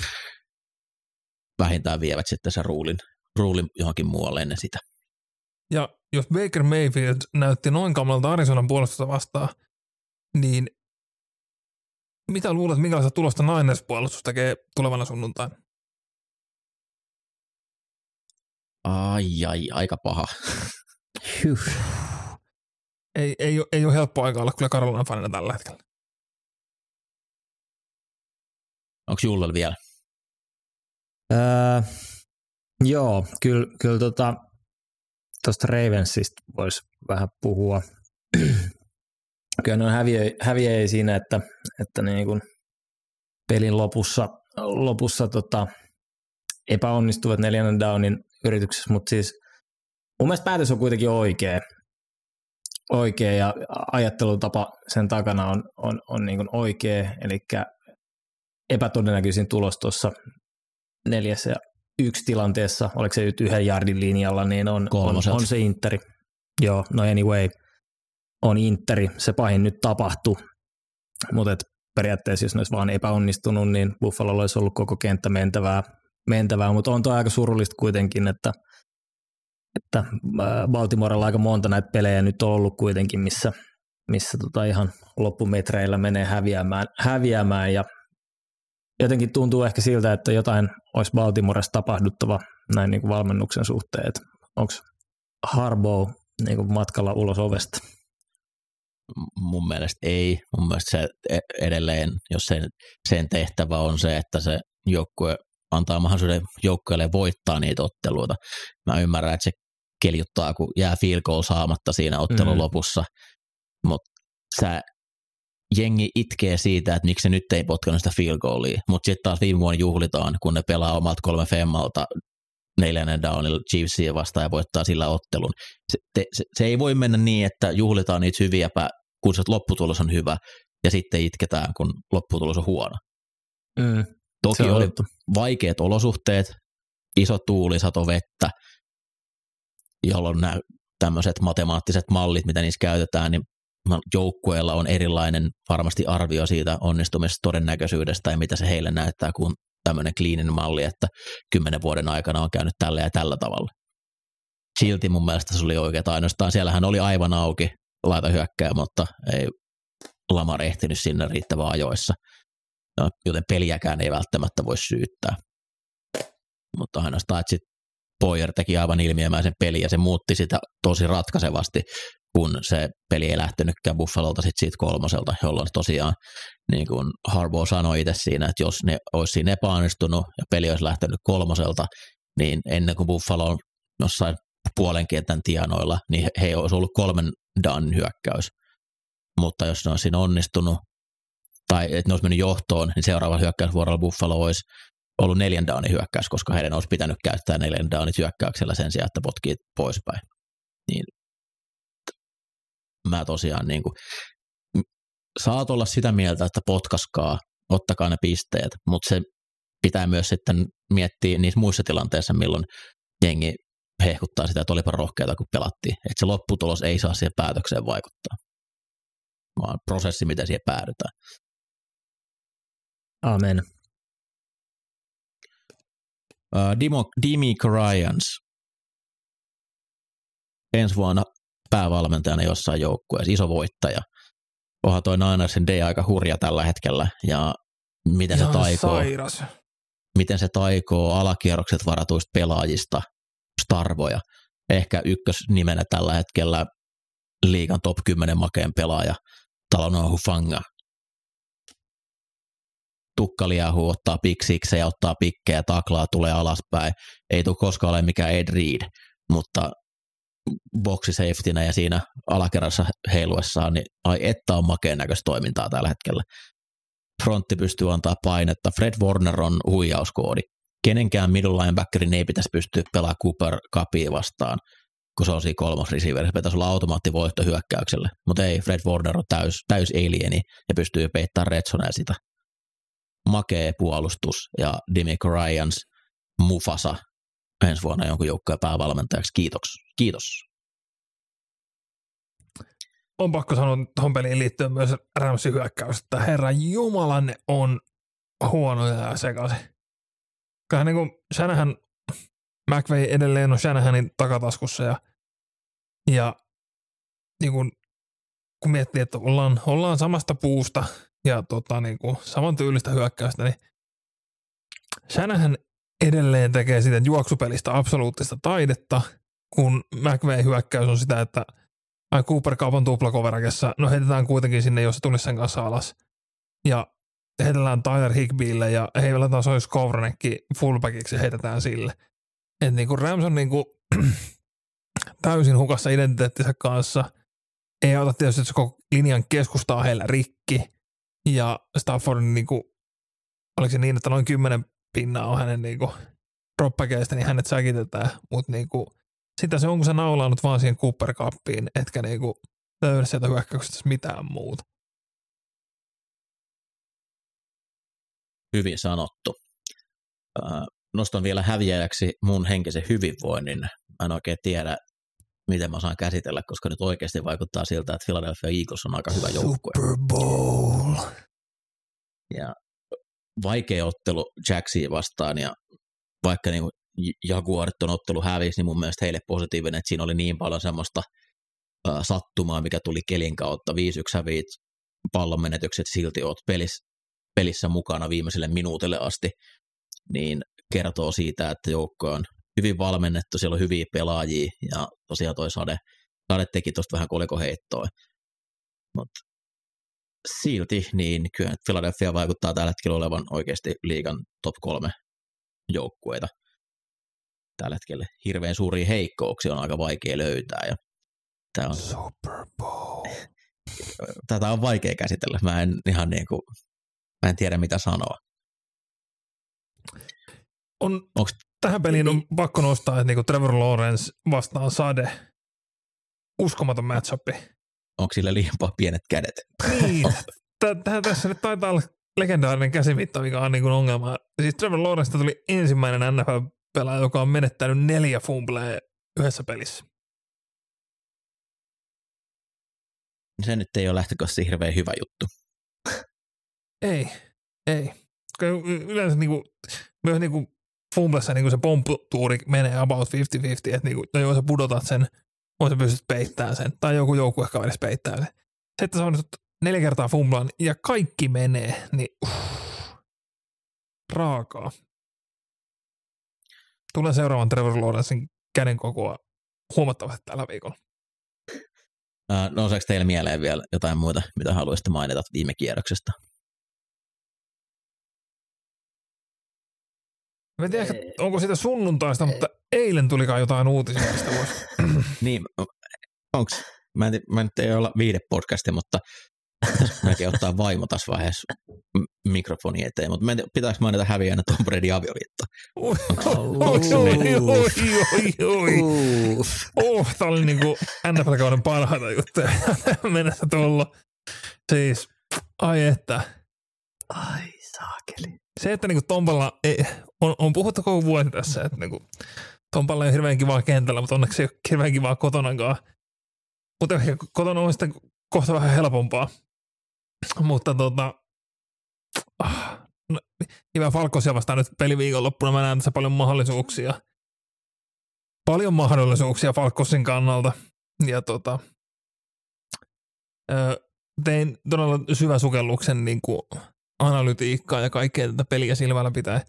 vähintään vievät sitten sen ruulin, ruulin johonkin muualle ennen sitä.
Ja jos Baker Mayfield näytti noin kamalalta Arizonan puolustusta vastaan, niin mitä luulet, minkälaista tulosta Niners-puolustus tekee tulevana sunnuntaina?
Ai ai, aika paha.
Ei, ei, ole- ei ole helppo aika olla kyllä Karolainen fanina tällä hetkellä.
Onko Jullel vielä?
Öö, joo, kyllä, kyllä tota, Ravensista voisi vähän puhua. kyllä ne on häviö, häviöjä siinä, että, että niin kuin pelin lopussa, lopussa tota, epäonnistuvat neljännen downin yrityksessä, mutta siis mun mielestä päätös on kuitenkin oikea. Oikea ja ajattelutapa sen takana on, on, on niin kuin oikea, eli epätodennäköisin tulos tuossa neljäs ja yksi tilanteessa, oliko se nyt yhden jardin linjalla, niin on, on, on se Interi. Joo, no anyway, on Interi, se pahin nyt tapahtui, mutta periaatteessa jos ne olisi vaan epäonnistunut, niin Buffalo olisi ollut koko kenttä mentävää, mentävää. Mutta on tuo aika surullista kuitenkin, että, että äh, Baltimorella aika monta näitä pelejä nyt on ollut kuitenkin, missä, missä tota ihan loppumetreillä menee häviämään, häviämään ja jotenkin tuntuu ehkä siltä, että jotain olisi Baltimoressa tapahduttava näin niin kuin valmennuksen suhteen, että onko Harbaugh niin kuin matkalla ulos ovesta.
Mun mielestä ei. Mun mielestä se e- edelleen, jos sen, sen tehtävä on se, että se joukkue antaa mahdollisuuden joukkueelle voittaa niitä otteluita. Mä ymmärrän, että se keljuttaa, kun jää field goal saamatta siinä ottelun
Mm.
lopussa, mutta sä jengi itkee siitä, että miksi se nyt ei potkanut sitä field goalia, mutta sitten taas viime vuonna juhlitaan, kun ne pelaa omalta kolme femmalta neljännen downilla Chiefsia vastaan ja voittaa sillä ottelun. Se, te, se, se ei voi mennä niin, että juhlitaan niitä hyviä, kun se lopputulos on hyvä, ja sitten itketään, kun lopputulos on huono.
Mm,
Toki oli
totta.
vaikeat olosuhteet, iso tuuli, sato vettä, jolloin nämä tämmöiset matemaattiset mallit, mitä niissä käytetään, niin joukkueella on erilainen varmasti arvio siitä onnistumisesta todennäköisyydestä ja mitä se heille näyttää, kun tämmöinen kliininen malli, että kymmenen vuoden aikana on käynyt tällä ja tällä tavalla. Silti mun mielestä se oli oikein ainoastaan. Siellähän oli aivan auki laita hyökkää, mutta ei Lamar ehtinyt sinne riittävän ajoissa. No, joten peliäkään ei välttämättä voi syyttää. Mutta ainoastaan, että sitten Poyer teki aivan ilmiömäisen peli ja se muutti sitä tosi ratkaisevasti, kun se peli ei lähtenytkään Buffalolta sit siitä kolmoselta, jolloin tosiaan, niin kuin Harbaugh sanoi itse siinä, että jos ne olisi siinä epäonnistunut ja peli olisi lähtenyt kolmoselta, niin ennen kuin Buffalo on jossain puolen kentän tienoilla, niin he, he olisi ollut kolmen down hyökkäys. Mutta jos ne olisi siinä onnistunut, tai että ne olisi mennyt johtoon, niin seuraavalla hyökkäysvuorolla Buffalo olisi ollut neljän downin hyökkäys, koska heidän olisi pitänyt käyttää neljän downit hyökkäyksellä sen sijaan, että potkii poispäin. Niin mä tosiaan niin kuin, saat olla sitä mieltä, että potkaskaa, ottakaa ne pisteet, mutta se pitää myös sitten miettiä niissä muissa tilanteissa, milloin jengi hehkuttaa sitä, että olipa rohkeata, kun pelattiin. Että se lopputulos ei saa siihen päätökseen vaikuttaa, vaan prosessi, miten siihen päädytään.
Amen.
Uh, Dimo, Dimi Ryans ensi vuonna päävalmentajana jossain joukkueessa, iso voittaja. Onhan toi Ninersin D aika hurja tällä hetkellä ja miten se
Ihan
taikoo,
Sairas.
miten se taikoo alakierrokset varatuista pelaajista, starvoja. Ehkä ykkösnimenä tällä hetkellä liigan top 10 makeen pelaaja, Talanoa Hufanga. Tukkaliahu ottaa piksiksi ja ottaa pikkejä, taklaa, tulee alaspäin. Ei tule koskaan ole mikään Ed Reed, mutta boksi safetynä ja siinä alakerrassa heiluessaan, niin ai että on makeen näköistä toimintaa tällä hetkellä. Frontti pystyy antaa painetta. Fred Warner on huijauskoodi. Kenenkään middle linebackerin ei pitäisi pystyä pelaamaan Cooper Cupia vastaan, kun se on siinä kolmas receiver. Se pitäisi olla automaattivoitto hyökkäykselle. Mutta ei, Fred Warner on täys, täys alieni ja pystyy peittämään Redsonea sitä. Makee puolustus ja Demico Ryans Mufasa ensi vuonna jonkun joukkojen päävalmentajaksi. Kiitos. Kiitos.
On pakko sanoa tuohon peliin liittyen myös Ramsin hyökkäys, että herra Jumala ne on huonoja ja sekaisin. Kyllähän niin kuin Shanahan, McVay edelleen on Shanahanin takataskussa ja, ja niin kuin, kun miettii, että ollaan, ollaan samasta puusta ja tota, niin kuin, saman tyylistä hyökkäystä, niin Shanahan edelleen tekee siitä juoksupelistä absoluuttista taidetta, kun McVay hyökkäys on sitä, että ai Cooper kaupan tuplakoverakessa, no heitetään kuitenkin sinne, jos se tulisi sen kanssa alas. Ja heitetään Tyler Higbylle ja heitetään Sois Kovranekki fullbackiksi ja heitetään sille. Että niinku Rams on niinku täysin hukassa identiteettinsä kanssa. Ei auta tietysti, että se koko linjan keskustaa heillä rikki. Ja Staffordin niinku, oliko se niin, että noin kymmenen pinnaa on hänen niinku dropbackeista, niin hänet säkitetään. Mutta niinku, sitä se on, kun sä naulaanut vaan siihen Cooper Cupiin, etkä niinku löydä sieltä hyökkäyksestä mitään muuta.
Hyvin sanottu. Nostan vielä häviäjäksi mun henkisen hyvinvoinnin. Mä en oikein tiedä, miten mä saan käsitellä, koska nyt oikeasti vaikuttaa siltä, että Philadelphia Eagles on aika hyvä joukkue.
Super Bowl.
Ja vaikea ottelu Jacksia vastaan ja vaikka niin Jaguarit on ottelu hävisi, niin mun mielestä heille positiivinen, että siinä oli niin paljon semmoista uh, sattumaa, mikä tuli kelin kautta. 5-1 häviit, pallon menetykset, silti oot pelissä, pelissä mukana viimeiselle minuutille asti, niin kertoo siitä, että joukko on hyvin valmennettu, siellä on hyviä pelaajia ja tosiaan toi Sade, Sade teki tuosta vähän kolikoheittoa. Mutta silti niin kyllä Philadelphia vaikuttaa tällä hetkellä olevan oikeasti liigan top kolme joukkueita. Tällä hetkellä hirveän suuria heikkouksia on aika vaikea löytää. Ja tämä on,
Super Bowl.
tätä on vaikea käsitellä. Mä en ihan niin kuin, mä en tiedä mitä sanoa.
On,
Onks,
tähän peliin on pakko nostaa, että niinku Trevor Lawrence vastaan Sade. Uskomaton matchup.
onko sillä liian pienet kädet?
Niin. Tässä nyt taitaa olla legendaarinen käsimitta, mikä on niin kuin ongelma. Siis Trevor Lawrence tuli ensimmäinen NFL-pelaaja, joka on menettänyt neljä fumbleja yhdessä pelissä.
Se nyt ei ole lähtökohtaisesti hirveän hyvä juttu.
Ei, ei. Yleensä niin kuin, myös niin kuin fumblessa niin kuin se pompputuuri menee about 50-50, että niin kuin, no joo, sä pudotat sen, voi sä pystyt peittämään sen, tai joku joukku ehkä edes peittää sen. Se, että se on nyt neljä kertaa fumblaan ja kaikki menee, niin uff, raakaa. Tulee seuraavan Trevor Lawrencein käden kokoa huomattavasti tällä viikolla.
Ää, nouseeko teille mieleen vielä jotain muuta, mitä haluaisitte mainita viime kierroksesta?
Mä en tiedä, onko siitä sunnuntaista, mutta eilen tulikaan jotain uutisia, mistä voisi.
Niin, onks, mä en, mä nyt ei olla viide podcasti, mutta mäkin ottaa vaimo tässä vaiheessa mikrofoni eteen, mutta mä en tiedä, pitääkö mainita häviäjänä Tom Brady avioliitto?
Oi, oi, oi, oi, oi. Oh, tää oli niinku NFL-kauden parhaita juttuja mennessä tullut. Siis, ai että.
Ai saakeli.
Se, että niinku Tompalla ei, on, on puhuttu koko vuosi tässä, että niinku Tompalla ei ole hirveän kivaa kentällä, mutta onneksi ei ole hirveän kivaa kotonakaan. Mutta ehkä kotona on sitten kohta vähän helpompaa. Mutta tota, ah, no, hyvä Falkosia vastaan nyt peliviikon loppuna. Mä näen tässä paljon mahdollisuuksia. paljon mahdollisuuksia Falcosin kannalta. Ja tota, ö, tein todella syvän sukelluksen niin kuin analytiikkaa ja kaikkea tätä peliä silmällä pitää.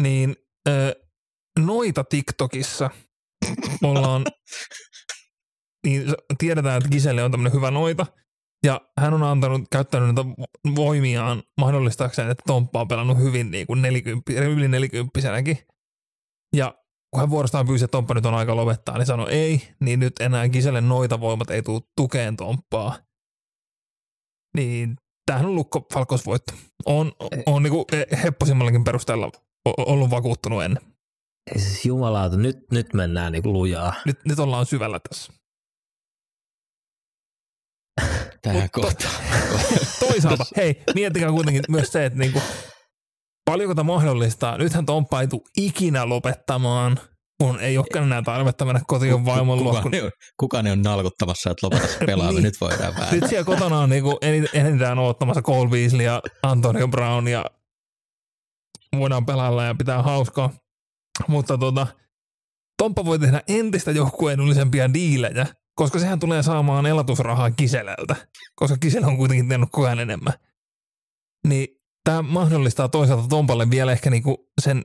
Niin ö, noita TikTokissa ollaan, niin tiedetään, että Giselle on tämmöinen hyvä noita, ja hän on antanut, käyttänyt näitä voimiaan mahdollistaakseen, että Tomppa on pelannut hyvin niin kuin 40, yli nelikymppisenäkin. Ja kun hän vuorostaan pyysi, että Tomppa nyt on aika lopettaa, niin sanoi ei, niin nyt enää Giselle noita voimat ei tule tukeen Tomppaa. Niin tämähän on Lukko Falkos voitto. On, on niin kuin hepposimmallakin perusteella ollut vakuuttunut ennen.
Ei siis jumalauta, nyt, nyt mennään niin lujaa.
Nyt, nyt ollaan syvällä tässä.
Tähän kohtaan.
Toisaalta, hei, miettikää kuitenkin myös se, että niinku, paljonko tämä mahdollistaa. Nythän Tomppa ei tule ikinä lopettamaan, kun ei olekaan enää tarvetta mennä kotiin vaimon luo.
Kukaan, kun... kukaan ei ole nalkuttamassa, että lopeta se pelaa, niin. nyt voidaan vähän.
Nyt siellä kotona on niinku enintään odottamassa Cole Beasley ja Antonio Brown ja voidaan pelailla ja pitää hauskaa. Mutta tota, Tomppa voi tehdä entistä joukkueenullisempia diilejä, koska sehän tulee saamaan elatusrahaa Kiselältä, koska Kisel on kuitenkin tehnyt koko ajan enemmän. Niin tämä mahdollistaa toisaalta Tompalle vielä ehkä niinku sen,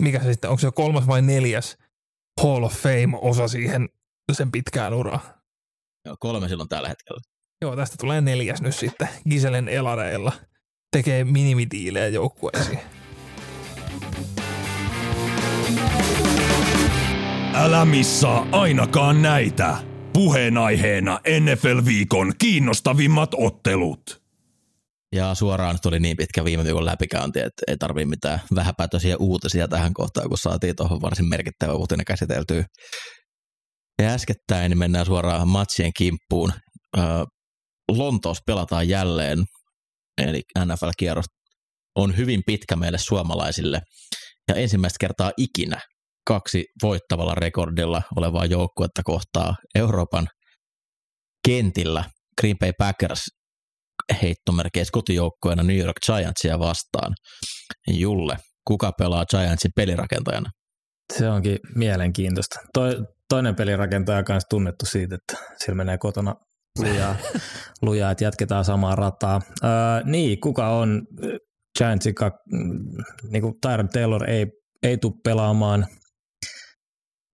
mikä se sitten, onko se kolmas vai neljäs Hall of Fame-osa siihen sen pitkään uraan.
Joo, kolme silloin tällä hetkellä.
Joo, tästä tulee neljäs nyt sitten Giselen elareilla. Tekee minimitiilejä joukkueisiin.
Älä missaa ainakaan näitä. Puheenaiheena NFL-viikon kiinnostavimmat ottelut.
Ja suoraan tuli niin pitkä viime viikon läpikäynti, että ei tarvii mitään vähäpätöisiä uutisia tähän kohtaan, kun saatiin tuohon varsin merkittävä uutinen käsiteltyä. Ja äskettäin niin mennään suoraan matsien kimppuun. Lontoossa pelataan jälleen, eli NFL-kierros on hyvin pitkä meille suomalaisille. Ja ensimmäistä kertaa ikinä kaksi voittavalla rekordilla olevaa joukkuetta kohtaa Euroopan kentillä Green Bay Packers heittomerkeissä kotijoukkueena New York Giantsia vastaan. Julle, kuka pelaa Giantsin pelirakentajana?
Se onkin mielenkiintoista. Toi, toinen pelirakentaja on myös tunnettu siitä, että sillä menee kotona lujaa, lujaa että jatketaan samaa rataa. Öö, niin, kuka on Giantsin, niin kuin Tyron Taylor ei, ei tule pelaamaan –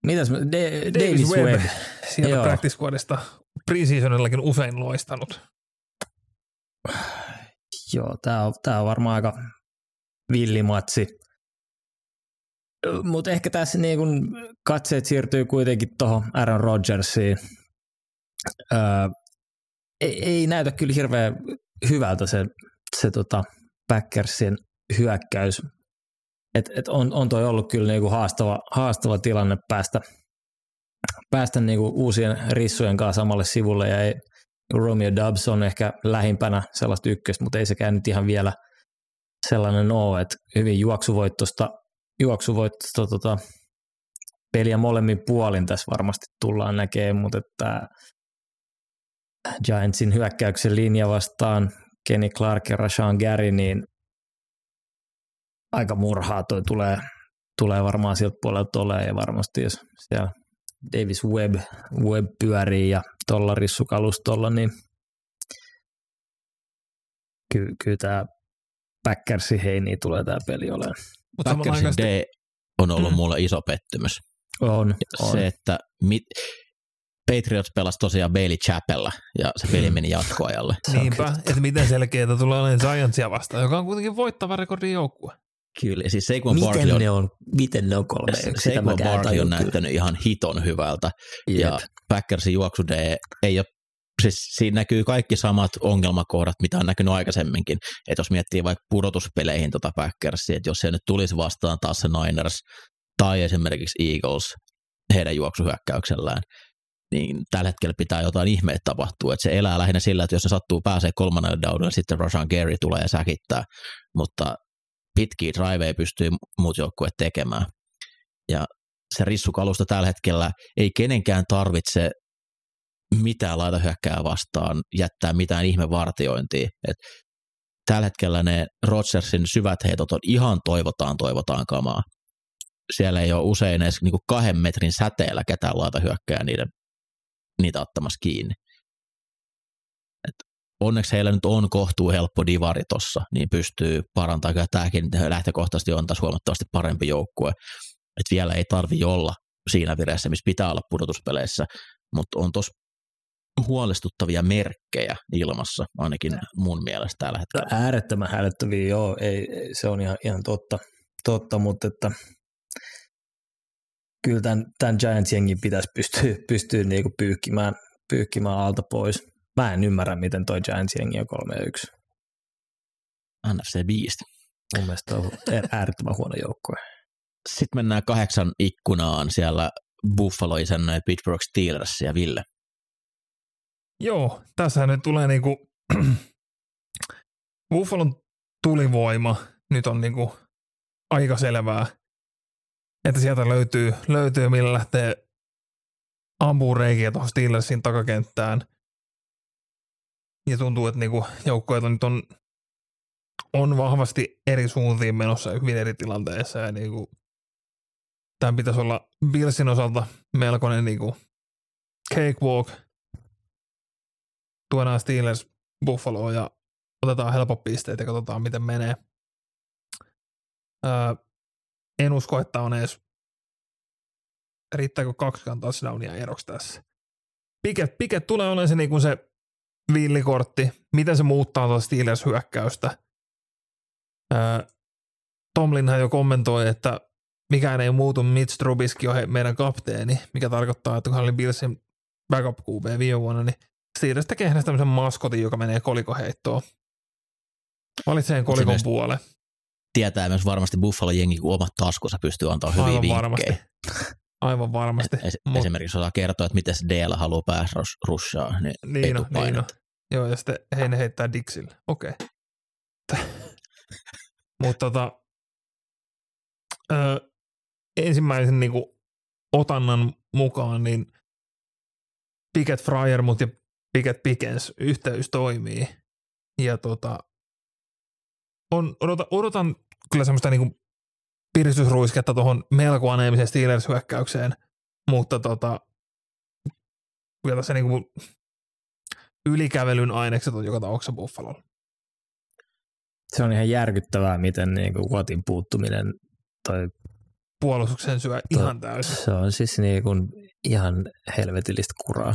Mitäs, De- Davis, Davis Webb, Webb.
sieltä Joo. practice squadista preseasonillakin usein loistanut.
Joo, tämä on, tää on varmaan aika villimatsi. Mutta ehkä tässä niin kun katseet siirtyy kuitenkin tuohon Aaron Rodgersiin. Öö, ei, ei näytä kyllä hirveän hyvältä se, se tota Packersin hyökkäys et, et on, on toi ollut kyllä niinku haastava, haastava tilanne päästä, päästä niinku uusien rissujen kanssa samalle sivulle ja ei, Romeo Dubs on ehkä lähimpänä sellaista ykköstä, mutta ei sekään nyt ihan vielä sellainen ole, että hyvin juoksuvoittosta, juoksuvoittosta tota, peliä molemmin puolin tässä varmasti tullaan näkemään, mutta että Giantsin hyökkäyksen linja vastaan Kenny Clark ja Rashawn Gary, niin aika murhaa toi tulee, tulee varmaan sieltä puolelta olemaan ja varmasti jos siellä Davis Webb, Webb pyörii ja tuolla rissukalustolla, niin kyllä, kyllä tämä Packersin heini tulee tämä peli olemaan.
Packersin D on ollut mm. mulle iso pettymys.
On,
on. Se, että mit, Patriots pelasi tosiaan Bailey Chapella ja se peli meni jatkoajalle.
Niinpä, että miten selkeää tulee olemaan Giantsia vastaan, joka on kuitenkin voittava rekordin joukkue.
Kyllä, siis Saquon
miten
Barkley on,
ne on, miten ne on kolme
Saquon Barkley on näyttänyt ihan hiton hyvältä Jep. ja Packersin juoksu D ei ole siis siinä näkyy kaikki samat ongelmakohdat, mitä on näkynyt aikaisemminkin. Että jos miettii vaikka pudotuspeleihin tota Packersia, että jos se nyt tulisi vastaan taas se Niners tai esimerkiksi Eagles heidän juoksuhyökkäyksellään, niin tällä hetkellä pitää jotain ihmeitä tapahtua. Että se elää lähinnä sillä, että jos se sattuu pääsee kolmannelle downille, sitten Roshan Gary tulee ja säkittää. Mutta pitkiä driveja pystyy muut joukkueet tekemään. Ja se rissukalusta tällä hetkellä ei kenenkään tarvitse mitään laita hyökkää vastaan, jättää mitään ihmevartiointia. Et tällä hetkellä ne Rodgersin syvät heitot on ihan toivotaan, toivotaan kamaa. siellä ei ole usein edes niin kuin kahden metrin säteellä ketään laitahyökkää niiden, niitä ottamassa kiinni. Onneksi heillä nyt on kohtuu helppo divari tossa, niin pystyy parantamaan. Kyllä tämäkin lähtökohtaisesti on taas huomattavasti parempi joukkue. Et vielä ei tarvi olla siinä vireessä, missä pitää olla pudotuspeleissä, mutta on tuossa huolestuttavia merkkejä ilmassa, ainakin mun mielestä tällä hetkellä.
Äärettömän hälyttäviä, joo, ei, ei, se on ihan, ihan totta, totta, mutta että kyllä tämän, tämän Giants-jengin pitäisi pystyä, pystyä niinku pyyhkimään, pyyhkimään alta pois. Mä en ymmärrä, miten toi Giants-jengi on 3-1.
NFC Beast.
Mun mielestä on äärettömän huono joukkue.
Sitten mennään kahdeksan ikkunaan siellä Buffalo isännöi Pittsburgh Steelers ja Ville.
Joo, tässä nyt tulee niinku Buffalon tulivoima nyt on niinku aika selvää, että sieltä löytyy, löytyy millä lähtee ampuu reikiä tuohon Steelersin takakenttään. Ja tuntuu, että niinku joukkueet nyt on, on vahvasti eri suuntiin menossa hyvin eri tilanteissa. Ja niinku, tämän pitäisi olla Billsin osalta melkoinen niinku cakewalk. Tuodaan Steelers Buffaloa ja otetaan helpot pisteet ja katsotaan miten menee. Öö, en usko, että on edes riittääkö kaksikaan touchdownia eroksi tässä. Piket, Piket tulee olemaan se, niin se villikortti, miten se muuttaa tuota Steelers-hyökkäystä. Öö, Tomlinhan jo kommentoi, että mikään ei muutu, Mitch Trubisky on meidän kapteeni, mikä tarkoittaa, että kun hän oli Billsin backup QB viime vuonna, niin Steelers tekee hänestä tämmöisen maskotin, joka menee kolikoheittoon. Valitsee kolikon myös puolen.
Tietää myös varmasti Buffalo jengi, kun omat taskussa pystyy antaa hyviä
Aivan
vinkkejä.
varmasti. Aivan varmasti.
Es,
Mut-
Esimerkiksi osaa kertoa, että miten se DL haluaa päästä rushaa, niin, ei
Niin
tule
on, niin. Joo, ja sitten Heine heittää Dixille. Okei. Okay. Mutta tota, ö, ensimmäisen niinku otannan mukaan, niin Picket Fryer, mutta ja Picket Pickens yhteys toimii. Ja tota, on, odota, odotan kyllä semmoista niinku piristysruisketta tuohon melko aneemiseen Steelers-hyökkäykseen, mutta tota, kyllä tässä niinku ylikävelyn ainekset on joka tapauksessa Buffalolla.
Se on ihan järkyttävää, miten niin kuin Wattin puuttuminen, toi,
Puolustuksen syö ihan täysin.
se on siis niin kuin ihan helvetillistä kuraa.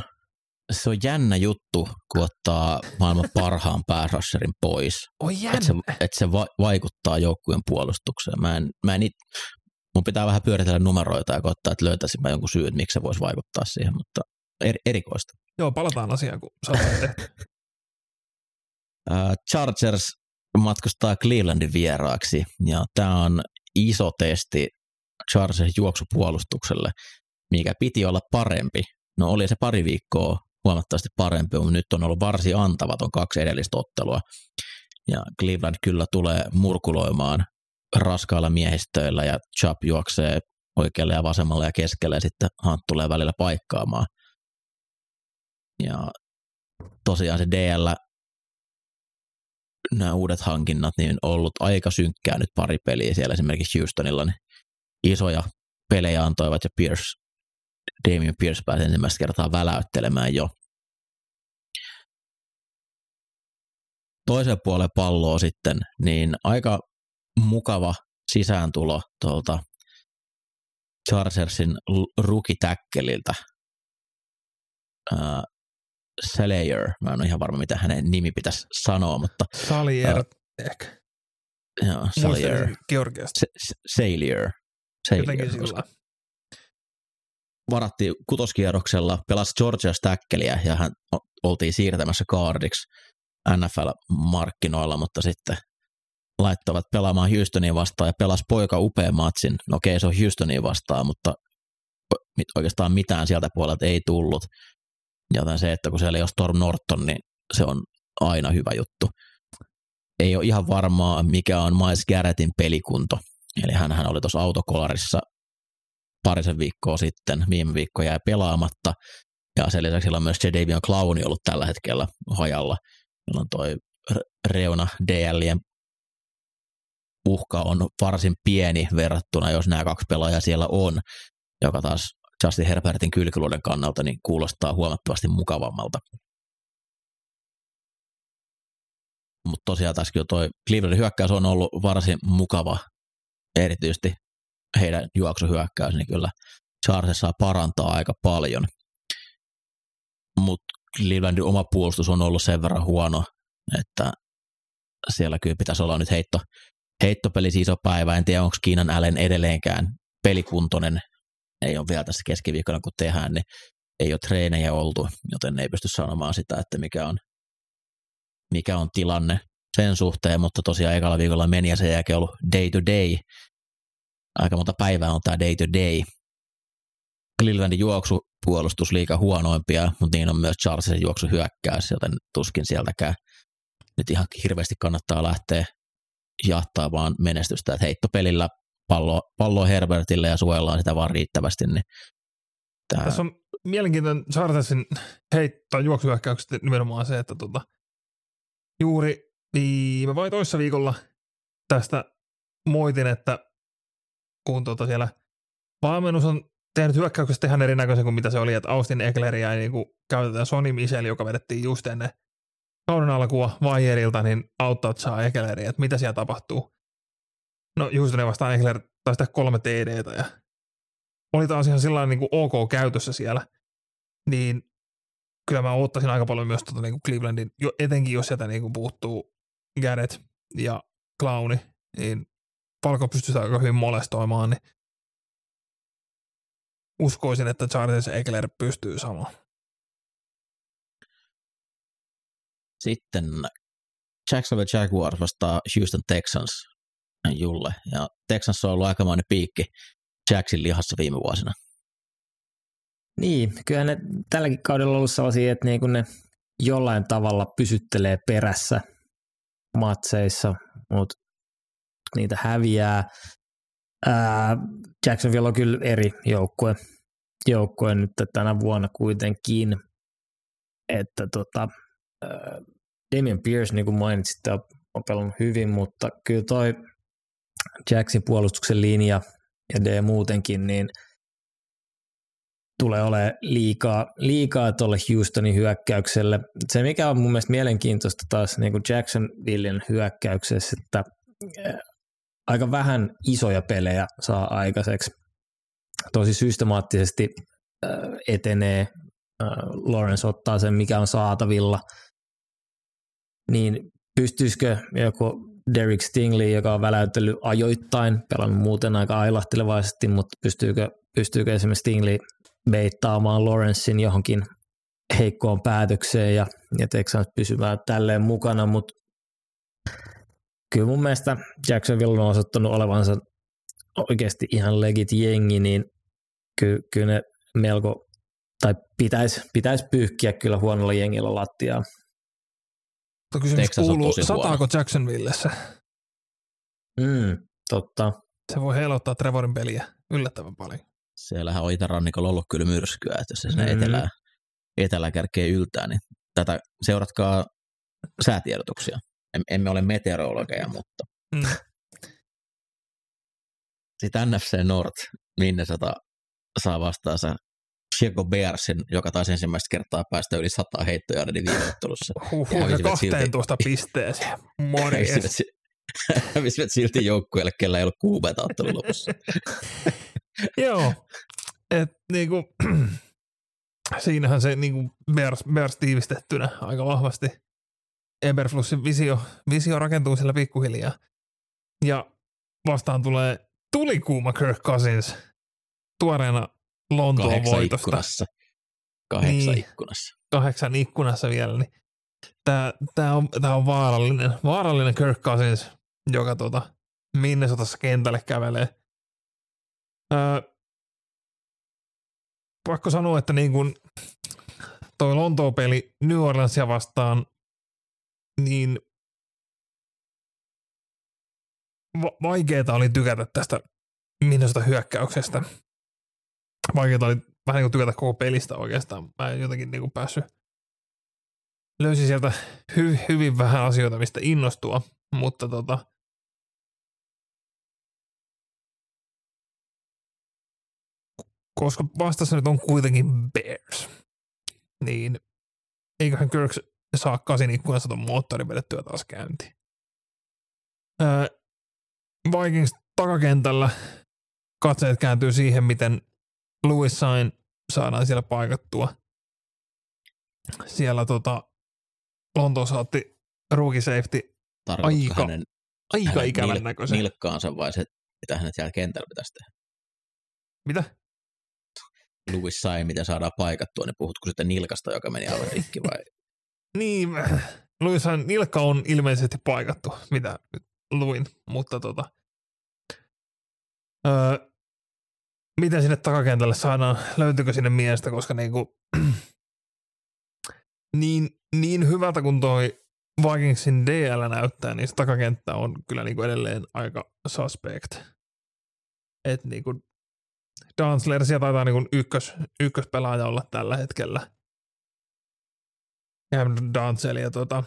Se on jännä juttu, kun ottaa maailman parhaan pääsrasserin pois.
Oi
Että se, et se va- vaikuttaa joukkueen puolustukseen. Mä en, mä en it, mun pitää vähän pyöritellä numeroita ja koittaa, että löytäisin mä jonkun syyn, että miksi se voisi vaikuttaa siihen, mutta eri, erikoista.
Joo, palataan asiaan, kun.
Äh, Chargers matkustaa Clevelandin vieraaksi ja tämä on iso testi Chargersin juoksupuolustukselle, mikä piti olla parempi. No oli se pari viikkoa huomattavasti parempi, mutta nyt on ollut varsin antavaton kaksi edellistä ottelua. Ja Cleveland kyllä tulee murkuloimaan raskailla miehistöillä ja Chubb juoksee oikealle ja vasemmalle ja keskelle ja sitten Hunt tulee välillä paikkaamaan. Ja tosiaan se DL nämä uudet hankinnat niin on ollut aika synkkää nyt pari peliä siellä esimerkiksi Houstonilla, niin isoja pelejä antoivat ja Pierce, Damien Pierce pääsi ensimmäistä kertaa väläyttelemään jo. Toisen puolen palloa sitten, niin aika mukava sisääntulo tuolta Chargersin rukitäkkeliltä. Uh, Slayer, mä en ole ihan varma, mitä hänen nimi pitäisi sanoa, mutta
Salier ehkä.
joo,
Muistelisin Georgiasta.
S- S- Sailier,
Jotenkin
Sailier koska. Varattiin kutoskierroksella, pelasi Georgia Stackeliä ja hän oltiin siirtämässä kaardiksi NFL-markkinoilla, mutta sitten laittavat pelaamaan Houstonia vastaan ja pelasi poika upean matsin. No okei, se on Houstonia vastaan, mutta oikeastaan mitään sieltä puolelta ei tullut. Joten se, että kun siellä ei ole Storm Norton, niin se on aina hyvä juttu. Ei ole ihan varmaa, mikä on Miles Garrettin pelikunto. Eli hän oli tuossa autokolarissa parisen viikkoa sitten, viime viikko jäi pelaamatta, ja sen lisäksi sillä on myös Jadavion Clowni ollut tällä hetkellä hajalla. On toi re- reuna DLien uhka on varsin pieni verrattuna, jos nämä kaksi pelaajaa siellä on, joka taas Justin Herbertin kylkiluoden kannalta niin kuulostaa huomattavasti mukavammalta. Mutta tosiaan tässä kyllä toi Clevelandin hyökkäys on ollut varsin mukava, erityisesti heidän juoksuhyökkäys, niin kyllä Charles saa parantaa aika paljon. Mutta Clevelandin oma puolustus on ollut sen verran huono, että siellä kyllä pitäisi olla nyt heitto, heittopeli iso päivä. En tiedä, onko Kiinan Allen edelleenkään pelikuntoinen. Ei ole vielä tässä keskiviikkona, kun tehdään, niin ei ole treenejä oltu, joten ei pysty sanomaan sitä, että mikä on, mikä on tilanne sen suhteen, mutta tosiaan ekalla viikolla meni ja sen jälkeen ollut day to day. Aika monta päivää on tämä day to day. Clevelandin juoksupuolustus liikaa huonoimpia, mutta niin on myös Charlesin juoksuhyökkäys, joten tuskin sieltäkään nyt ihan hirveästi kannattaa lähteä jahtaa vaan menestystä, että heittopelillä pallo, pallo Herbertille ja suojellaan sitä vaan riittävästi. Niin
tämä... Tässä on mielenkiintoinen Charlesin heitto juoksuhyökkäykset nimenomaan se, että tota, juuri viime vai toissa viikolla tästä moitin, että kun tota siellä valmennus on tehnyt hyökkäyksestä ihan erinäköisen kuin mitä se oli, että Austin Eckleria ei niinku käytetään Sony Michel, joka vedettiin just ennen kauden alkua Vajerilta, niin auttaa saa Ekeleri, että mitä siellä tapahtuu. No Houston vastaan Ekeler taisi tehdä kolme TDtä ja oli taas ihan sillä niin kuin ok käytössä siellä, niin kyllä mä ottaisin aika paljon myös tuota niin kuin Clevelandin, jo, etenkin jos sieltä niin kuin puuttuu Garrett ja Clowni, niin Falco pystyy aika hyvin molestoimaan, niin uskoisin, että Charles Eckler pystyy samaan.
Sitten Jacksonville Jaguars vastaa Houston Texans Julle. Ja Texans on ollut aikamoinen piikki Jacksin lihassa viime vuosina.
Niin, kyllä ne tälläkin kaudella on ollut sellaisia, että niin ne jollain tavalla pysyttelee perässä matseissa, mutta niitä häviää. Ää, Jacksonville on kyllä eri joukkue, joukkue nyt tänä vuonna kuitenkin, että tota, Damian Pierce, niin kuin mainitsit, on pelannut hyvin, mutta kyllä toi Jacksin puolustuksen linja ja D muutenkin, niin tulee olemaan liikaa, liikaa tuolle Houstonin hyökkäykselle. Se, mikä on mun mielestä mielenkiintoista taas niin kuin Jacksonvillen hyökkäyksessä, että aika vähän isoja pelejä saa aikaiseksi. Tosi systemaattisesti etenee. Lawrence ottaa sen, mikä on saatavilla – niin pystyisikö joku Derek Stingley, joka on väläytellyt ajoittain, pelannut muuten aika ailahtelevaisesti, mutta pystyykö, pystyykö esimerkiksi Stingley beittaamaan Lawrencein johonkin heikkoon päätökseen ja, ja Texans pysymään tälleen mukana, mutta kyllä mun mielestä Jacksonville on osoittanut olevansa oikeasti ihan legit jengi, niin kyllä, kyllä ne melko, tai pitäisi pitäis pyyhkiä kyllä huonolla jengillä lattiaa.
Mutta kysymys Texas kuuluu, sataako Jacksonvillessä?
Mm, totta.
Se voi heilottaa Trevorin peliä yllättävän paljon.
Siellähän on itärannikolla ollut kyllä myrskyä, että jos se sinne mm. etelä, eteläkärkeen yltää, niin tätä seuratkaa säätiedotuksia. Emme ole meteorologeja, mutta. Mm. Sitten NFC North, minne sata saa vastaansa Chicago Bearsin, joka taisi ensimmäistä kertaa päästä yli 100 heittoja viime ottelussa.
Huhhuh, ja 12 pisteeseen. Morjes.
Hävisivät silti joukkueelle, kellä ei ollut kuumeita ottelun lopussa.
Joo, et niinku, siinähän se niinku Bears, Bears tiivistettynä aika vahvasti. Eberflussin visio, visio rakentuu siellä pikkuhiljaa. Ja vastaan tulee tulikuuma Kirk Cousins tuoreena Lontoon Kahdeksan voitosta.
Ikkunassa. Kahdeksan niin, ikkunassa.
Kahdeksan ikkunassa vielä. Niin tämä, tämä, on, tämä on vaarallinen, vaarallinen Kirk Cousins, joka tuota, Minnesotassa kentälle kävelee. Öö, pakko sanoa, että niin kuin toi Lontoon peli New Orleansia vastaan, niin va- vaikeeta oli tykätä tästä minusta hyökkäyksestä. Vaikeeta oli vähän niin kuin tykätä koko pelistä oikeastaan. Mä en jotenkin niin kuin päässyt löysin sieltä hy, hyvin vähän asioita, mistä innostua, mutta tota, koska vastassa nyt on kuitenkin Bears, niin eiköhän Kirk saa kasin ikkunassa ton moottorin vedettyä taas käyntiin. Öö, Vikings takakentällä katseet kääntyy siihen, miten Louis Sain saadaan siellä paikattua. Siellä tota, Lontoossa otti rookie safety
Tarkoitatko
Aika
hänen,
aika
hänen
ikävän
nil-
näköisen.
nilkkaansa vai se, mitä hänet siellä kentällä pitäisi tehdä?
Mitä?
Louis sai, miten saadaan paikattua, niin puhutko sitten nilkasta, joka meni aivan rikki vai?
Niin, Luishan nilkka on ilmeisesti paikattu, mitä nyt luin, mutta tota, öö, miten sinne takakentälle saadaan, löytyykö sinne miestä, koska niinku, niin, niin hyvältä kuin toi Vikingsin DL näyttää, niin se takakenttä on kyllä niinku edelleen aika suspect. Et niinku Dansler siellä taitaa niinku ykkös, ykköspelaaja olla tällä hetkellä. Cam Dancel ja tota,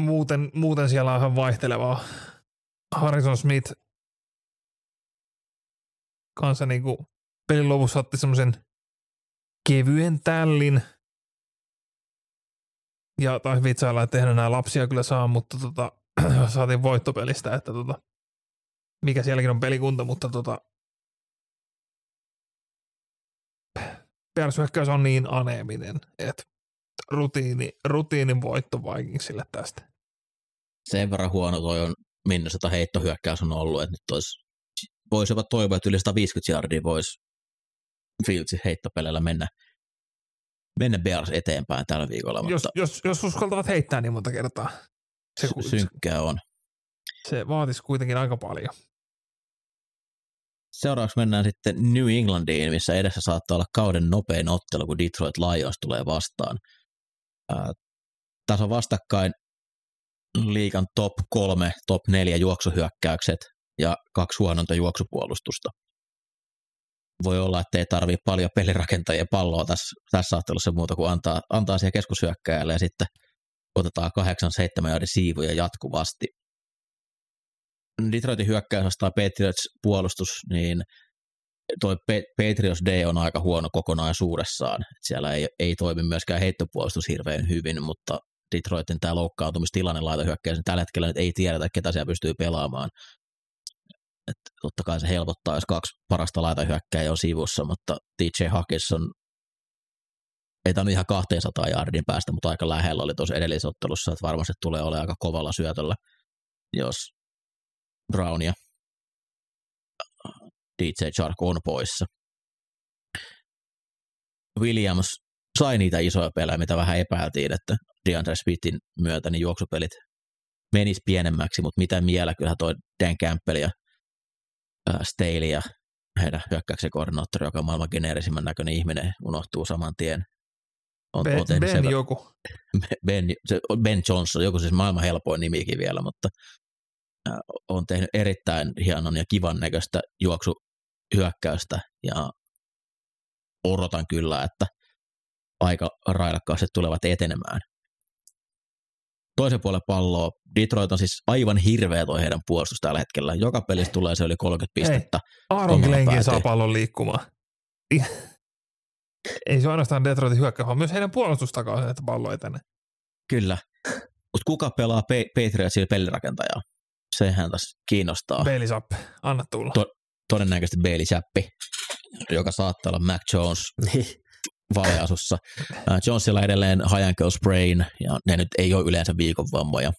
muuten, muuten siellä on ihan vaihtelevaa. Harrison Smith kanssa niinku pelin lopussa otti semmoisen kevyen tällin. Ja taisi vitsailla, että eihän enää lapsia kyllä saa, mutta tota, saatiin voittopelistä, että tota, mikä sielläkin on pelikunta, mutta tota, Bears on niin aneeminen, että rutiini, rutiinin voitto Vikingsille tästä.
Sen verran huono toi on Minnesota heittohyökkäys on ollut, että nyt olisi, voisi jopa toivoa, että yli 150 yardia voisi Fieldsin heittopeleillä mennä, mennä Bears eteenpäin tällä viikolla, mutta
Jos, jos, jos uskaltavat heittää niin monta kertaa, se,
sy- synkkää on.
se vaatisi kuitenkin aika paljon.
Seuraavaksi mennään sitten New Englandiin, missä edessä saattaa olla kauden nopein ottelu, kun Detroit Lions tulee vastaan. Tässä on vastakkain liikan top kolme, top neljä juoksuhyökkäykset ja kaksi huononta juoksupuolustusta. Voi olla, että ei tarvitse paljon pelirakentajien palloa tässä, tässä ottelussa muuta kuin antaa, antaa siihen keskushyökkääjälle ja sitten otetaan kahdeksan seitsemän jahdin siivuja jatkuvasti. Detroitin hyökkäys vastaan Patriots puolustus, niin toi Patriots D on aika huono kokonaisuudessaan. Siellä ei, ei toimi myöskään heittopuolustus hirveän hyvin, mutta Detroitin tämä loukkaantumistilanne laitohyökkäys, niin tällä hetkellä nyt ei tiedetä, ketä siellä pystyy pelaamaan. Et totta kai se helpottaa, jos kaksi parasta laitahyökkäjää on sivussa, mutta TJ Hawkinson ei tämä ihan 200 jardin päästä, mutta aika lähellä oli tuossa edellisessä ottelussa, että varmasti tulee olemaan aika kovalla syötöllä, jos Brown ja DJ Chark on poissa. Williams sai niitä isoja pelejä, mitä vähän epäiltiin, että DeAndre Smithin myötä niin juoksupelit menis pienemmäksi, mutta mitä mielä, kyllähän toi Dan Campbell ja äh, Staley ja heidän hyökkäyksen koordinaattori, joka on maailman geneerisimmän näköinen ihminen, unohtuu saman tien. On,
Ben,
on
ben
sen-
joku.
Ben, se, ben Johnson, joku siis maailman helpoin nimikin vielä, mutta on tehnyt erittäin hienon ja kivan näköistä juoksuhyökkäystä ja odotan kyllä, että aika railakkaasti tulevat etenemään. Toisen puolen palloa, Detroit on siis aivan hirveä toi heidän puolustus tällä hetkellä. Joka pelissä tulee se yli 30 pistettä.
Aaron
Omalla
Glenkin saa pallon liikkumaan. Ei se ainoastaan Detroitin hyökkäys, vaan myös heidän puolustus takaa sen, että pallo etenee.
Kyllä. Mutta kuka pelaa Pe- Patriotsilla pelirakentajaa? Sehän tässä kiinnostaa.
Bailey Zappe, anna tulla.
To- Todennäköisesti Bailey Chappi, joka saattaa olla Mac Jones
Niin.
valeasussa. Äh, Jonesilla edelleen high ankle sprain, ja ne nyt ei ole yleensä viikon vammoja.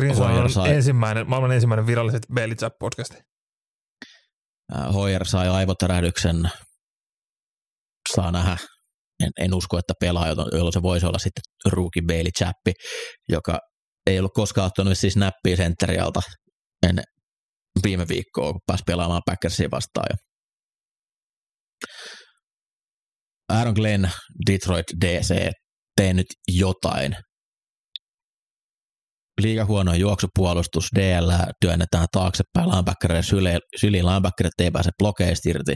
Grinson on
sai-
ensimmäinen, maailman ensimmäinen viralliset Bailey Zappe podcasti.
Äh, Hoyer sai aivotärähdyksen, saa nähdä. En, en usko, että pelaa, jolloin jolloin se voisi olla sitten rookie Bailey Chappi, joka ei ollut koskaan ottanut siis nappia sentterialta ennen viime viikkoa, kun pääsi pelaamaan Packersia vastaan. Aaron Glenn, Detroit DC, tee nyt jotain. Liiga huono juoksupuolustus, DL työnnetään taaksepäin, linebackereiden syliin, syliin linebackerit ei pääse blokeista irti.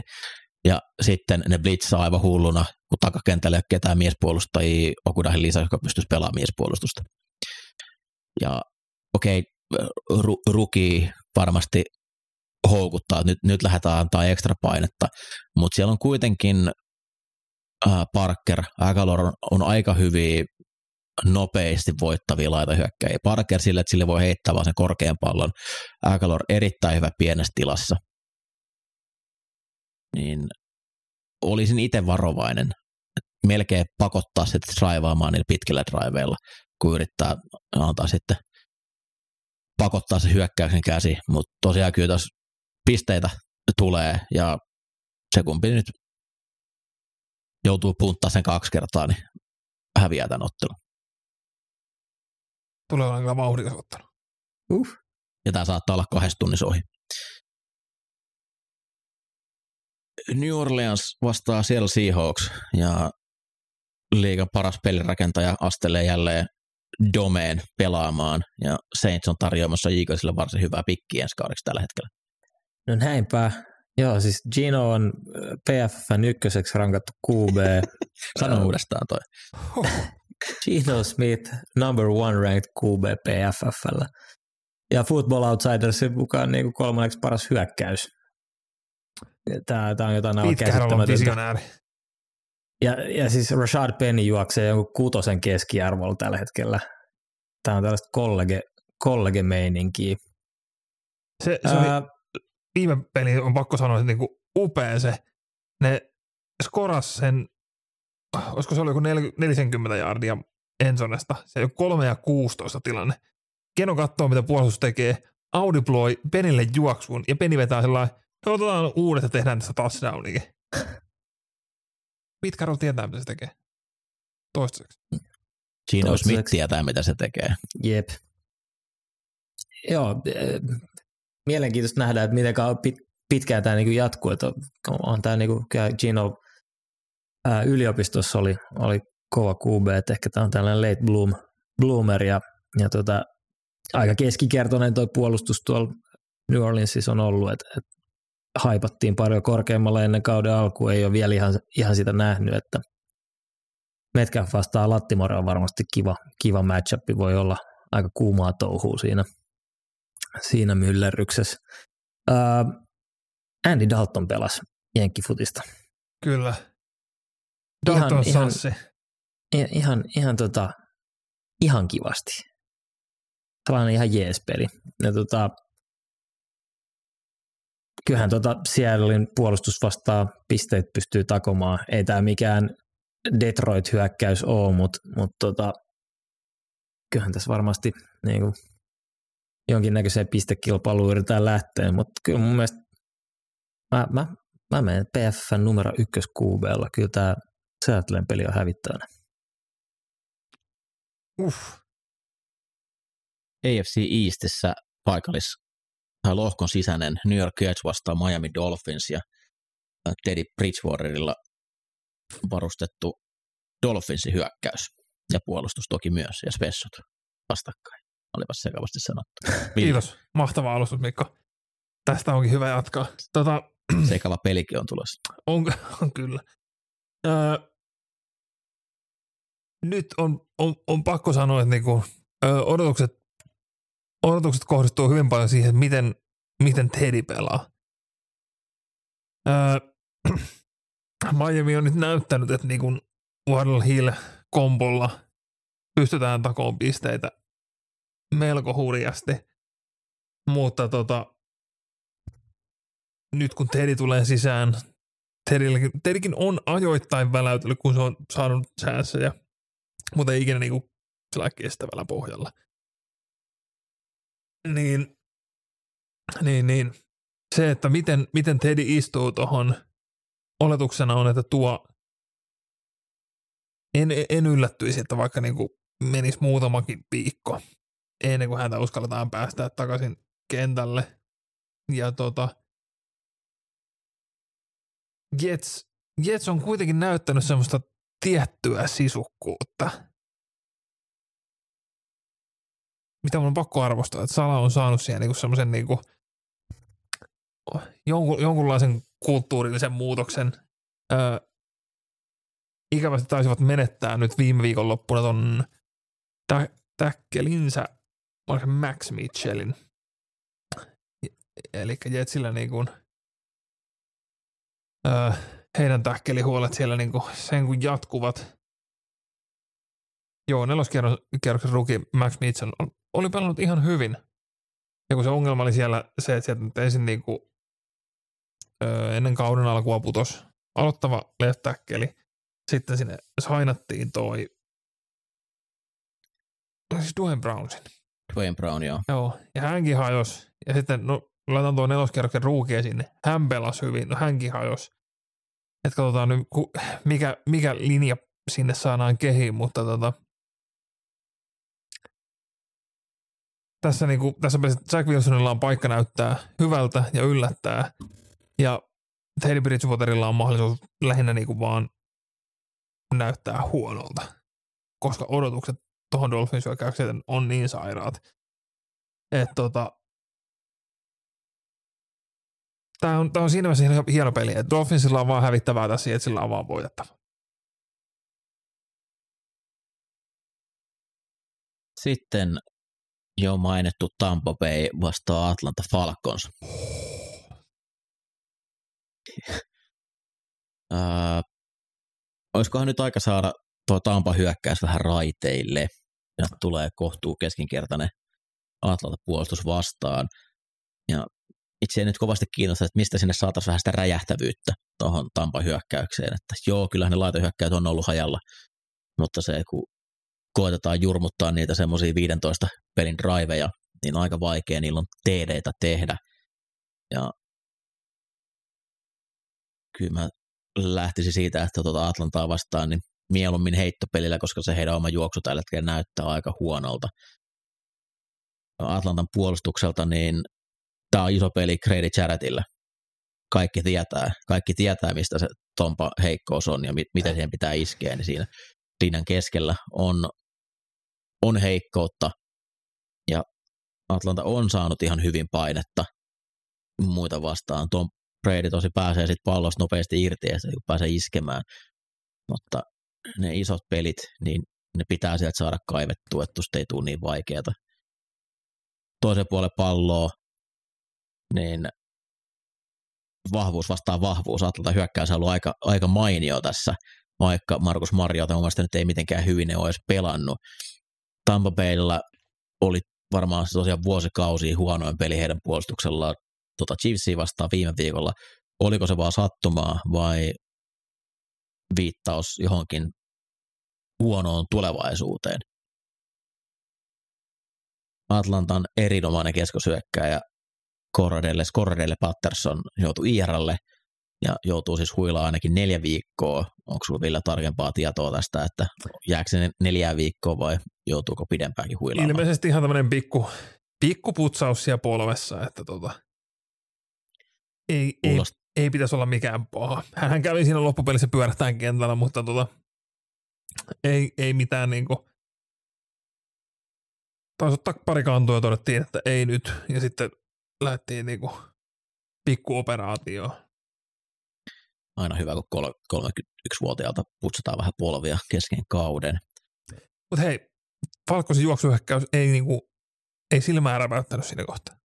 Ja sitten ne blitzaa aivan hulluna, kun takakentällä ei ole ketään miespuolustajia, Okudahin lisää, joka pystyisi pelaamaan miespuolustusta. Ja okei, okay, ru, ruki varmasti houkuttaa, että nyt, nyt lähdetään antaa ekstra painetta, mutta siellä on kuitenkin äh, Parker, Agalor on, on aika hyviä nopeasti voittavia laitahyökkäjiä. Parker sille, että sille voi heittää vaan sen korkean pallon. Agalor erittäin hyvä pienessä tilassa. Niin olisin itse varovainen. Melkein pakottaa sitten draivaamaan niillä pitkillä driveilla, kun yrittää antaa sitten pakottaa se hyökkäyksen käsi, mutta tosiaan kyllä tuossa pisteitä tulee ja se kumpi nyt joutuu punttaa sen kaksi kertaa, niin häviää tämän ottelun.
Tulee olemaan kyllä vauhdikas ottelu.
Uh.
Ja tämä saattaa olla kahdessa tunnissa ohi. New Orleans vastaa Seattle Seahawks ja liigan paras pelirakentaja astelee jälleen Domeen pelaamaan ja Saints on tarjoamassa Eaglesille varsin hyvää pikkiä ensi kaudeksi tällä hetkellä.
No näinpä. Joo, siis Gino on äh, PFFn ykköseksi rankattu QB.
Sano
Joo.
uudestaan toi.
Gino Smith, number one ranked QB PFFllä. Ja Football Outsidersin mukaan niin kuin kolmanneksi paras hyökkäys. Tämä, tämä on jotain aivan käsittämätöntä. Ja, ja siis Rashad Penny juoksee jonkun kutosen keskiarvolla tällä hetkellä. Tämä on tällaista kollege, kollege-meininkiä.
Se, se oli,
Ää,
viime peli on pakko sanoa, että niinku upea se. Ne skoras sen, olisiko se oli joku 40 jardia Ensonesta. Se ole 3 ja 16 tilanne. Keno katsoo, mitä puolustus tekee. Audibloi Penille juoksuun ja Peni vetää sellainen, no otetaan uudet ja tehdään tästä touchdownikin. Pete Carroll tietää, mitä se tekee. Toistaiseksi.
Gino. Smith tietää, mitä se tekee.
Jep. Joo, äh, mielenkiintoista nähdä, että miten pitkään tämä niinku jatkuu. Että on, tämä niinku, Gino ää, yliopistossa oli, oli kova QB, että ehkä tämä on tällainen late bloom, bloomer ja, ja tota, aika keskikertoinen tuo puolustus tuolla New Orleansissa on ollut, että, että haipattiin paljon korkeammalla ennen kauden alkua, ei ole vielä ihan, ihan sitä nähnyt, että Metcalf vastaa Lattimore on varmasti kiva, kiva matchup, voi olla aika kuumaa touhua siinä, siinä myllerryksessä. Ää, Andy Dalton pelasi jenkkifutista.
Kyllä. Dalton
ihan-
Sassi.
I- Ihan, ihan, tota, ihan kivasti. Sellainen ihan jees peli. Ja tota, kyllähän tota Seattlein puolustus vastaa pisteet pystyy takomaan. Ei tämä mikään Detroit-hyökkäys ole, mutta mut tota, kyllähän tässä varmasti niinku, jonkinnäköiseen pistekilpailuun yritetään lähteä, mutta kyllä mun mielestä mä, mä, mä menen PFN numero ykkös QBlla. Kyllä tämä Seattlein peli on hävittävänä.
Uff.
AFC Eastissä paikallis tai lohkon sisäinen New York Jets vastaa Miami Dolphins ja Teddy Bridgewaterilla varustettu Dolphinsin hyökkäys ja puolustus toki myös ja spessut vastakkain. Olipas sekavasti sanottu.
Kiitos. Mahtava alustus, Mikko. Tästä onkin hyvä jatkaa. Tota,
Sekava pelikin on tulossa.
on, on kyllä. Öö, nyt on, on, on pakko sanoa, että niinku, öö, odotukset, odotukset kohdistuu hyvin paljon siihen, miten, miten Teddy pelaa. Öö, Miami on nyt näyttänyt, että niinku Waddle Hill kombolla pystytään takoon pisteitä melko hurjasti. Mutta tota, nyt kun Teddy tulee sisään, Teddykin, Teddykin on ajoittain väläytellyt, kun se on saanut chanceja, mutta ei ikinä niinku sillä kestävällä pohjalla. Niin, niin, niin. Se, että miten, miten Teddy istuu tuohon, oletuksena on, että tuo, en, en yllättyisi, että vaikka niinku menisi muutamakin viikko ennen kuin häntä uskalletaan päästää takaisin kentälle. Ja tota, Jets, Jets on kuitenkin näyttänyt semmoista tiettyä sisukkuutta. Mitä mun on pakko arvostaa, että Sala on saanut siihen niinku semmoisen niinku, jonkun, jonkunlaisen kulttuurillisen muutoksen. Öö, ikävästi taisivat menettää nyt viime viikon loppuna ton tä- täkkelinsä, oliko Max Mitchellin. eli Jetsillä niin kuin, öö, heidän tähkelihuolet siellä niin kuin sen kun jatkuvat. Joo, neloskierroksen ruki Max Mitchell oli pelannut ihan hyvin. Ja kun se ongelma oli siellä se, että sieltä ensin niin kuin, öö, ennen kauden alkua putos aloittava left tackle, sitten sinne sainattiin toi siis Dwayne Brownsin.
Dwayne Brown, joo.
Joo, ja hänkin hajos. Ja sitten, no, laitan tuon neloskerroksen ruukia sinne. Hän pelasi hyvin, no hänkin hajos. Että katsotaan nyt, mikä, mikä linja sinne saadaan kehiin, mutta tota, tässä, niinku, tässä Jack Wilsonilla on paikka näyttää hyvältä ja yllättää. Ja Teddy Bridgewaterilla on mahdollisuus lähinnä niinku vaan näyttää huonolta, koska odotukset tuohon Dolphins hyökkäykseen on niin sairaat. Että tota, Tämä on, tämä on siinä mielessä hieno peli, että Dolphinsilla on vaan hävittävää tässä, että sillä on vaan voitettava.
Sitten jo mainittu Tampa Bay vastaa Atlanta Falcons. uh, olisikohan nyt aika saada tuo Tampa hyökkäys vähän raiteille ja tulee kohtuu keskinkertainen Atlanta puolustus vastaan. Ja itse nyt kovasti kiinnostaa, että mistä sinne saataisiin vähän sitä räjähtävyyttä tuohon Tampa hyökkäykseen. Että joo, kyllähän ne laitohyökkäyt on ollut hajalla, mutta se kun koetetaan jurmuttaa niitä semmoisia 15 pelin driveja, niin aika vaikea niillä on td tehdä. Ja kyllä mä lähtisin siitä, että tuota Atlantaa vastaan, niin mieluummin heittopelillä, koska se heidän oma juoksu tällä hetkellä näyttää aika huonolta. Atlantan puolustukselta, niin tämä on iso peli Grady Jarrettille. Kaikki tietää, kaikki tietää, mistä se Tompa heikkous on ja mit, miten siihen pitää iskeä, niin siinä linjan keskellä on, on heikkoutta ja Atlanta on saanut ihan hyvin painetta muita vastaan. Tom Brady tosi pääsee sitten pallosta nopeasti irti ja se pääsee iskemään, mutta ne isot pelit, niin ne pitää sieltä saada kaivettua, että ei tule niin vaikeata. Toisen puolen palloa, niin vahvuus vastaa vahvuus. Atlanta hyökkäys on ollut aika, aika mainio tässä, vaikka Markus Mariota mun mielestä nyt ei mitenkään hyvin ne olisi pelannut. Tampa Baylla oli varmaan tosiaan vuosikausia huonoin peli heidän puolustuksellaan tota Chiefsia vastaan viime viikolla. Oliko se vaan sattumaa vai viittaus johonkin huonoon tulevaisuuteen? Atlantan erinomainen keskosyökkäjä Corradelle, Corradelle Patterson joutui IRlle ja joutuu siis huilaa ainakin neljä viikkoa. Onko sinulla vielä tarkempaa tietoa tästä, että jääkö se neljä viikkoa vai joutuuko pidempäänkin huilaamaan?
Ilmeisesti ihan tämmöinen pikku, pikku putsaus siellä polvessa, että tota, ei, ei, ei pitäisi olla mikään paha. Hän kävi siinä loppupelissä pyörähtään kentällä, mutta tota, ei, ei mitään niinku, taisi ottaa pari kantua ja todettiin, että ei nyt. Ja sitten lähdettiin niinku pikkuoperaatioon.
Aina hyvä, kun 31-vuotiaalta putsataan vähän polvia kesken kauden.
Mutta hei, Falkosin juoksuhyökkäys ei, niinku, ei silmää räväyttänyt siinä kohtaa.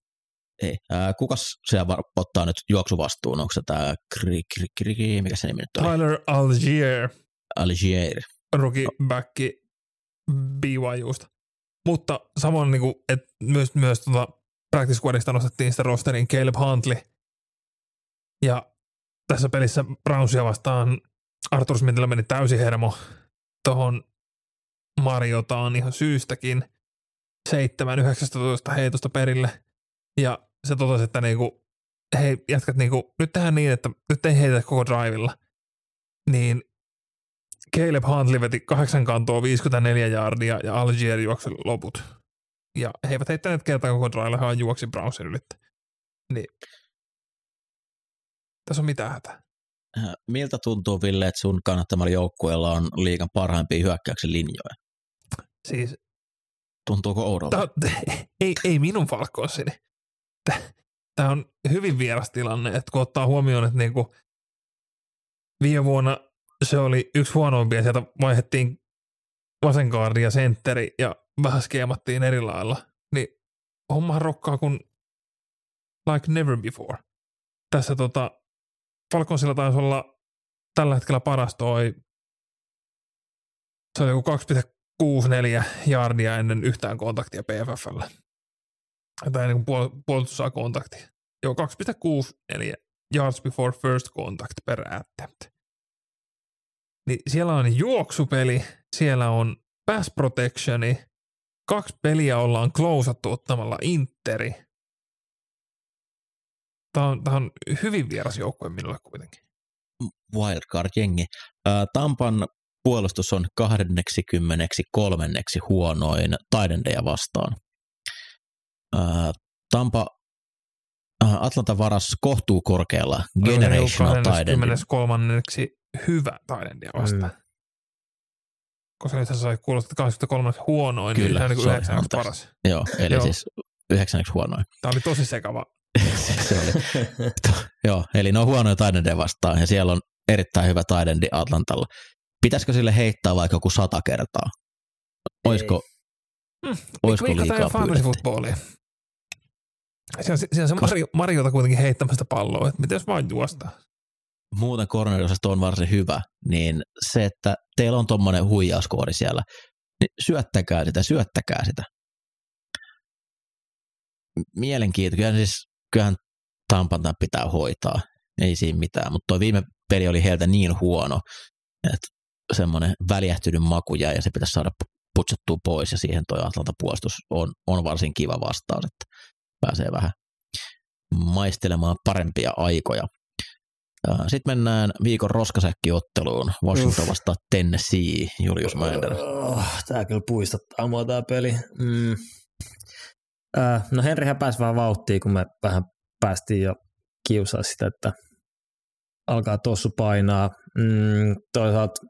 Ei. Ää, kukas siellä ottaa nyt juoksuvastuun? Onko se tämä, mikä se nimi nyt
on? Tyler Algier.
Algier.
Rookie backi BYUsta. Mutta samoin, niin kuin, että myös, myös tuota practice squadista nostettiin sitä rosterin Caleb Huntley. Ja tässä pelissä Brownsia vastaan Arthur Smithillä meni täysin hermo tuohon Mariotaan ihan syystäkin 7-19 heitosta perille. Ja se totesi, että niinku, hei jätkät, niinku, nyt tehdään niin, että nyt ei heitä koko drivilla. Niin Caleb Huntley veti kahdeksan kantoa 54 jardia ja Algier juoksi loput. Ja he eivät heittäneet kertaa koko drivilla, he juoksi Brownsin ylittä. Niin. Tässä on mitään hätää.
Miltä tuntuu, Ville, että sun kannattamalla joukkueella on liikan parhaimpia hyökkäyksen linjoja?
Siis
Tuntuuko oudolta?
ei, ei minun Falconsini. Tämä on hyvin vieras tilanne, että kun ottaa huomioon, että niinku viime vuonna se oli yksi huonoimpia, sieltä vaihdettiin vasenkaardi ja sentteri ja vähän skeemattiin eri lailla, niin hommahan rokkaa, kun like never before. Tässä tota, Falconsilla taisi olla tällä hetkellä paras toi, se on joku 2,64 jardia ennen yhtään kontaktia PFFllä. Tai niin puol- puolustus saa kontaktia. Joo, 2,64 yards before first contact per attempt. Niin siellä on juoksupeli, siellä on pass protectioni, kaksi peliä ollaan klousattu ottamalla interi. Tämä on, tämä on hyvin vieras joukkue minulle kuitenkin.
Wildcard-jengi. Tampan puolustus on 23. huonoin Taidendeja vastaan. Tampa Atlanta varas kohtuu korkealla Generational Taidendi.
23. hyvä Taidendia vastaan. Mm. Koska nyt sai kuulostaa 23 huonoin, niin Kyllä, niin tämä on niin 9 paras.
Joo, eli Joo. siis 9 huonoin.
Tämä oli tosi sekava.
se oli. Joo, eli ne on huonoja Taidendia vastaan ja siellä on erittäin hyvä Taidendi Atlantalla. Pitäisikö sille heittää vaikka joku sata kertaa? Olisiko,
hmm. olisiko liikaa fantasy-futbolia. Siinä on, siinä on se Mario, Mariota kuitenkin heittämästä palloa, että miten jos vain juosta.
Muuten corneriosasto on varsin hyvä, niin se, että teillä on tuommoinen huijauskoodi siellä, niin syöttäkää sitä, syöttäkää sitä. Mielenkiintoista. Kyllähän, siis, kyllähän Tampan pitää hoitaa, ei siinä mitään, mutta tuo viime peli oli heiltä niin huono, että semmoinen väljähtynyt maku jäi ja se pitäisi saada putsattua pois ja siihen tuo Atlanta puolustus on, on varsin kiva vastaus, että pääsee vähän maistelemaan parempia aikoja. Sitten mennään viikon roskasäkkiotteluun. Washington vastaa Tennessee, Julius Mäender.
Oh, tämä kyllä puistattaa mua tämä peli. Mm. Äh, no Henrihän pääsi vaan vauhtiin, kun me vähän päästiin jo kiusaa sitä, että alkaa tossu painaa. Mm, toisaalta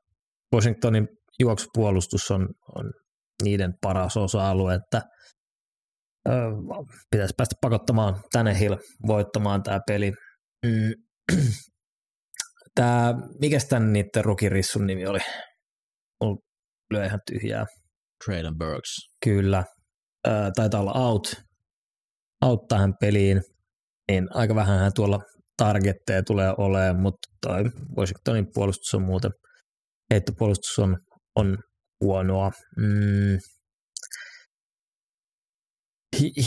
Washingtonin juoksupuolustus on, on niiden paras osa-alue, että – pitäisi päästä pakottamaan tänne Hill voittamaan tämä peli. Mm. Tämä, mikä tämän niiden rukirissun nimi oli? Mulla lyö ihan tyhjää.
Traylon Burks.
Kyllä. Äh, taitaa olla out, out tähän peliin. Niin aika vähän hän tuolla targetteja tulee olemaan, mutta toi Washingtonin puolustus on muuten, heittopuolustus on, on huonoa. Mm.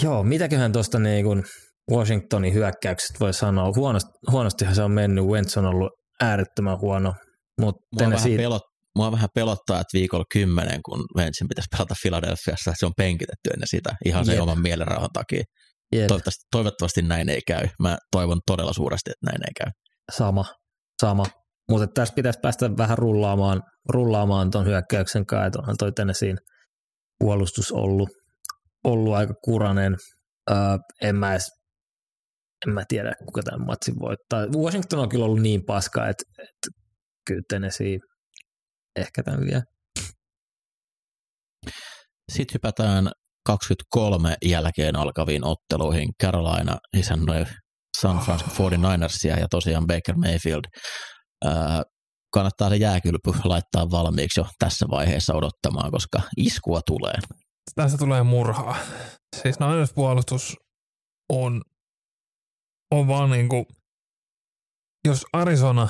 Joo, mitäköhän tuosta niin kuin Washingtonin hyökkäykset voi sanoa. Huonosti, huonostihan se on mennyt. Wentz on ollut äärettömän huono. Mutta
mua, vähän siitä... pelot, mua vähän pelottaa, että viikolla kymmenen, kun Wentzin pitäisi pelata Philadelphiassa, se on penkitetty ennen sitä ihan sen oman mielenrauhan takia. Toivottavasti, toivottavasti näin ei käy. Mä toivon todella suuresti, että näin ei käy.
Sama, sama. Mutta tässä pitäisi päästä vähän rullaamaan, rullaamaan tuon hyökkäyksen kanssa, että onhan toi tänne siinä puolustus ollut ollut aika kuranen. Öö, en mä edes, en mä tiedä, kuka tämän matsin voittaa. Washington on kyllä ollut niin paska, että, että kyllä Tennessee ehkä tämän vielä.
Sitten hypätään 23 jälkeen alkaviin otteluihin. Carolina isännöi San Francisco 49ersia ja tosiaan Baker Mayfield. Kannattaa se jääkylpy laittaa valmiiksi jo tässä vaiheessa odottamaan, koska iskua tulee
tästä tulee murhaa. Siis puolustus on, on vaan niinku, jos Arizona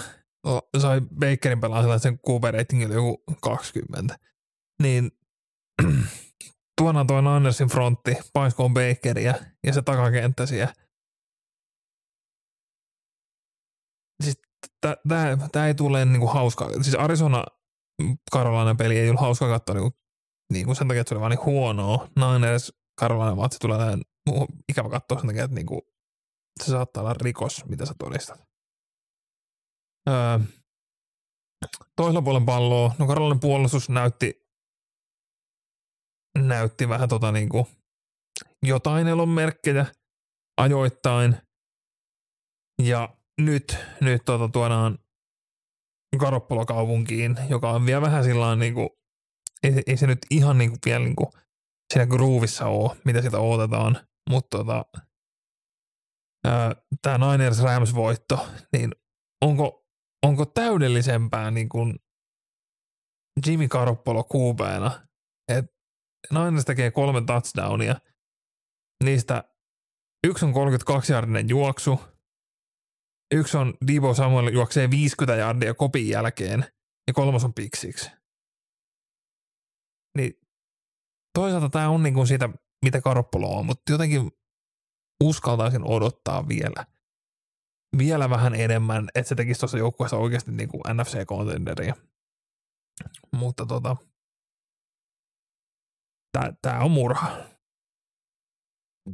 sai Bakerin pelaa sellaisen QB joku 20, niin tuona tuo Ninersin frontti paiskoon Bakeria ja se takakenttä siellä. Siis tämä ei tule niinku hauskaa. Siis Arizona Carolina peli ei ollut hauskaa katsoa niinku niin kuin sen takia, että se oli vaan niin huonoa. Niners Carolina vatsi tulee näin ikävä katsoa sen takia, että niin kuin, se saattaa olla rikos, mitä sä todistat. Öö, toisella puolen palloa, no Carolina puolustus näytti, näytti vähän tota niin kuin jotain elon merkkejä ajoittain. Ja nyt, nyt tota tuodaan Garoppolo kaupunkiin, joka on vielä vähän sillä niin kuin ei, ei se nyt ihan niin kuin vielä niin kuin siinä groovissa ole, mitä sieltä odotetaan, mutta tota, tämä Niners Rams voitto, niin onko, onko täydellisempää niin kuin Jimmy Garoppolo QBna, että Niners tekee kolme touchdownia, niistä yksi on 32-jardinen juoksu, yksi on Divo Samuel juoksee 50 jardia kopin jälkeen ja kolmas on piksiksi. Niin toisaalta tämä on niin kuin siitä, mitä Karoppolo on, mutta jotenkin uskaltaisin odottaa vielä, vielä vähän enemmän, että se tekisi tuossa joukkueessa oikeasti niin kuin NFC-contenderia. Mutta tota, tämä on murha.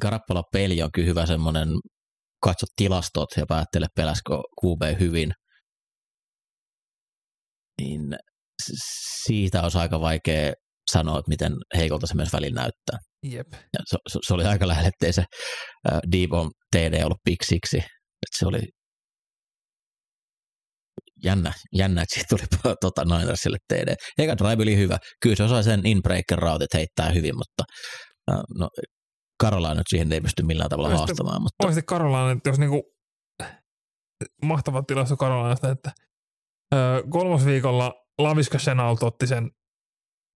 Garappola peli on kyllä hyvä semmoinen, katso tilastot ja päättele peläskö QB hyvin. Niin siitä olisi aika vaikea sanoa, että miten heikolta se myös välillä näyttää.
Jep.
Ja se, se, se, oli aika lähellä, ettei se äh, Devon TD ollut piksiksi. Että se oli jännä, jännä, että siitä tuli tota Ninersille TD. Eka drive oli hyvä. Kyllä se osaa sen inbreaker routit heittää hyvin, mutta äh, no, Carolina nyt siihen ei pysty millään tavalla
Oikeasti-
haastamaan. Mutta
Oikeasti Karolainen, että jos niinku, mahtava tilasto Karolainasta, että öö, kolmosviikolla Laviska Chenault otti sen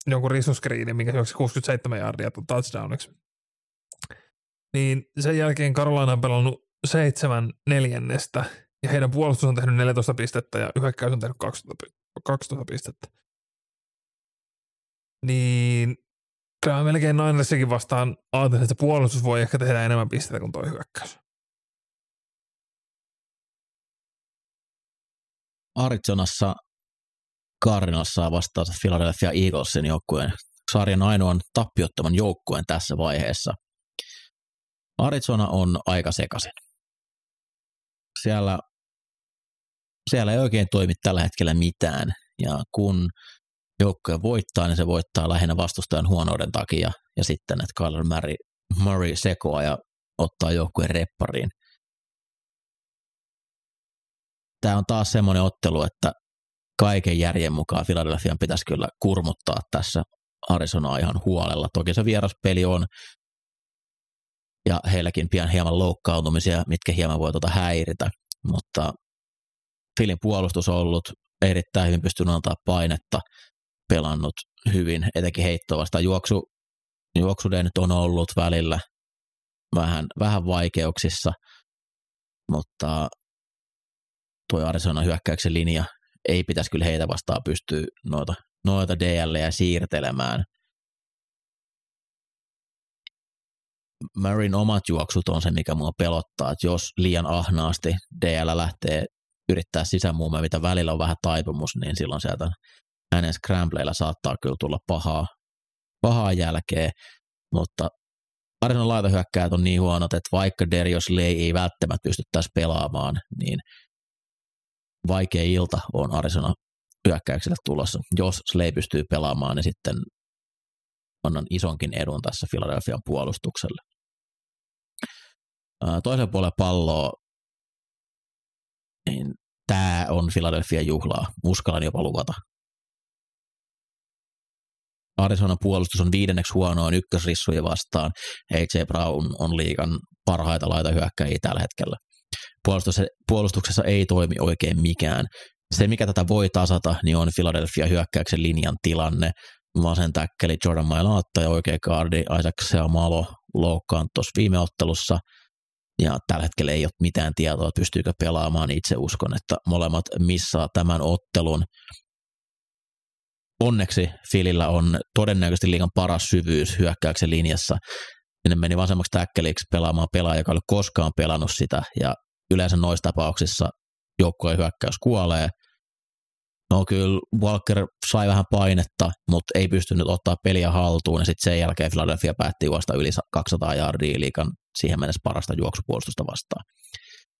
jonkun risuskriinin, minkä juoksi 67 jardia touchdowniksi. Niin sen jälkeen Karolaina on pelannut seitsemän neljännestä ja heidän puolustus on tehnyt 14 pistettä ja hyökkäys on tehnyt 12, pi- 12 pistettä. Niin kyllä mä melkein Ninersikin vastaan ajattelin, että puolustus voi ehkä tehdä enemmän pisteitä kuin toi hyökkäys.
Arizonassa Cardinals saa vastaansa Philadelphia Eaglesin joukkueen sarjan ainoan tappiottoman joukkueen tässä vaiheessa. Arizona on aika sekaisin. Siellä, siellä ei oikein toimi tällä hetkellä mitään, ja kun joukkue voittaa, niin se voittaa lähinnä vastustajan huonouden takia, ja sitten, että Kyler Murray, Murray sekoaa ja ottaa joukkueen reppariin. Tämä on taas semmoinen ottelu, että kaiken järjen mukaan Philadelphian pitäisi kyllä kurmuttaa tässä Arizonaa ihan huolella. Toki se vieraspeli on, ja heilläkin pian hieman loukkaantumisia, mitkä hieman voi tuota häiritä, mutta Filin puolustus on ollut erittäin hyvin pystynyt antaa painetta, pelannut hyvin, etenkin heittoa juoksu, juoksude nyt on ollut välillä vähän, vähän vaikeuksissa, mutta tuo Arizona hyökkäyksen linja ei pitäisi kyllä heitä vastaan pystyä noita, noita DL siirtelemään. Marin omat juoksut on se, mikä mua pelottaa, että jos liian ahnaasti DL lähtee yrittää sisämuumia, mitä välillä on vähän taipumus, niin silloin sieltä hänen scrambleilla saattaa kyllä tulla pahaa, pahaa jälkeä, mutta Arizonan laitahyökkäät on niin huonot, että vaikka Darius Lay ei välttämättä pystyttäisi pelaamaan, niin vaikea ilta on Arizona hyökkäykselle tulossa. Jos Slay pystyy pelaamaan, niin sitten annan isonkin edun tässä Philadelphian puolustukselle. Toisen puolen palloa, niin tämä on Philadelphia juhlaa. Uskallan jopa luvata. Arizonan puolustus on viidenneksi huonoin ykkösrissuja vastaan. AJ Brown on liikan parhaita laitahyökkäjiä tällä hetkellä. Puolustuksessa ei toimi oikein mikään. Se, mikä tätä voi tasata, niin on Philadelphia hyökkäyksen linjan tilanne. Vasen täkkeli Jordan Mailata ja oikea kaardi Isaac Seamalo loukkaan tuossa viime ottelussa. Ja tällä hetkellä ei ole mitään tietoa, pystyykö pelaamaan. Itse uskon, että molemmat missaa tämän ottelun. Onneksi Filillä on todennäköisesti liigan paras syvyys hyökkäyksen linjassa. Sinne meni vasemmaksi täkkeliksi pelaamaan pelaaja, joka ei ole koskaan pelannut sitä, ja yleensä noissa tapauksissa joukkueen hyökkäys kuolee. No kyllä Walker sai vähän painetta, mutta ei pystynyt ottaa peliä haltuun, ja sitten sen jälkeen Philadelphia päätti juosta yli 200 yardia liikan siihen mennessä parasta juoksupuolustusta vastaan.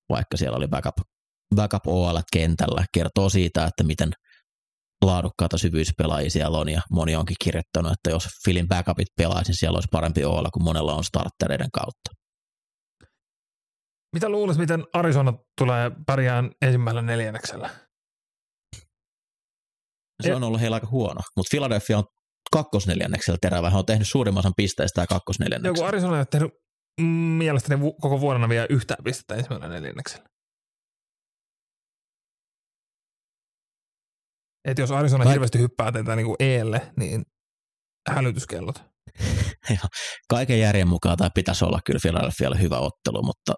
Vaikka siellä oli backup, backup OL kentällä, kertoo siitä, että miten laadukkaita syvyyspelaajia siellä on, ja moni onkin kirjoittanut, että jos Filin backupit pelaisi, niin siellä olisi parempi olla, kun monella on starttereiden kautta.
Mitä luulet, miten Arizona tulee pärjään ensimmäisellä neljänneksellä?
Se on ollut heillä aika huono, mutta Philadelphia on kakkosneljänneksellä terävä. Hän on tehnyt suurimman osan pisteistä ja
Joku
kakkosneljänneksellä.
Arizona ei ole tehnyt mm, mielestäni koko vuonna vielä yhtään pistettä ensimmäisellä neljänneksellä. Et jos Arizona
Kaik-
hirveästi hyppää tätä niin Eelle, niin hälytyskellot.
Kaiken järjen mukaan tämä pitäisi olla kyllä Philadelphialle hyvä ottelu, mutta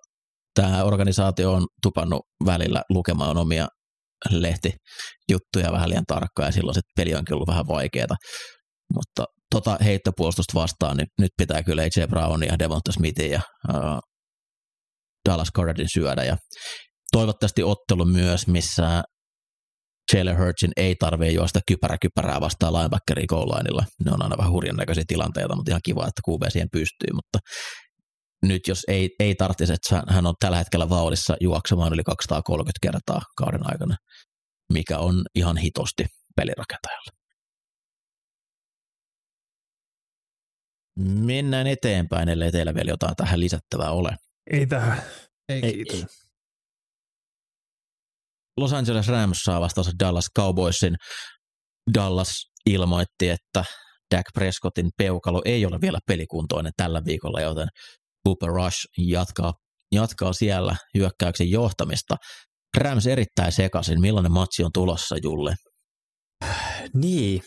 tämä organisaatio on tupannut välillä lukemaan omia lehtijuttuja vähän liian tarkkaan ja silloin se peli onkin ollut vähän vaikeaa. Mutta tota heittopuolustusta vastaan, niin nyt pitää kyllä AJ Brownin ja Devonta Smithin ja uh, Dallas Cardin syödä. Ja toivottavasti ottelu myös, missä Jalen Hurtsin ei tarvitse juosta kypärä kypärää vastaan linebackerin goal Ne on aina vähän hurjan näköisiä tilanteita, mutta ihan kiva, että QB siihen pystyy. Mutta nyt jos ei, ei tarvitsisi, että hän on tällä hetkellä vauhdissa juoksemaan yli 230 kertaa kauden aikana, mikä on ihan hitosti pelirakentajalle. Mennään eteenpäin, ellei teillä vielä jotain tähän lisättävää ole.
Ei tähän. Ei,
Ei,
kiitos.
ei.
Los Angeles Rams saa vastaansa Dallas Cowboysin. Dallas ilmoitti, että Dak Prescottin peukalo ei ole vielä pelikuntoinen tällä viikolla, joten Cooper Rush jatkaa, jatkaa siellä hyökkäyksen johtamista. Rams erittäin sekaisin. Millainen matsi on tulossa, Julle?
Niin,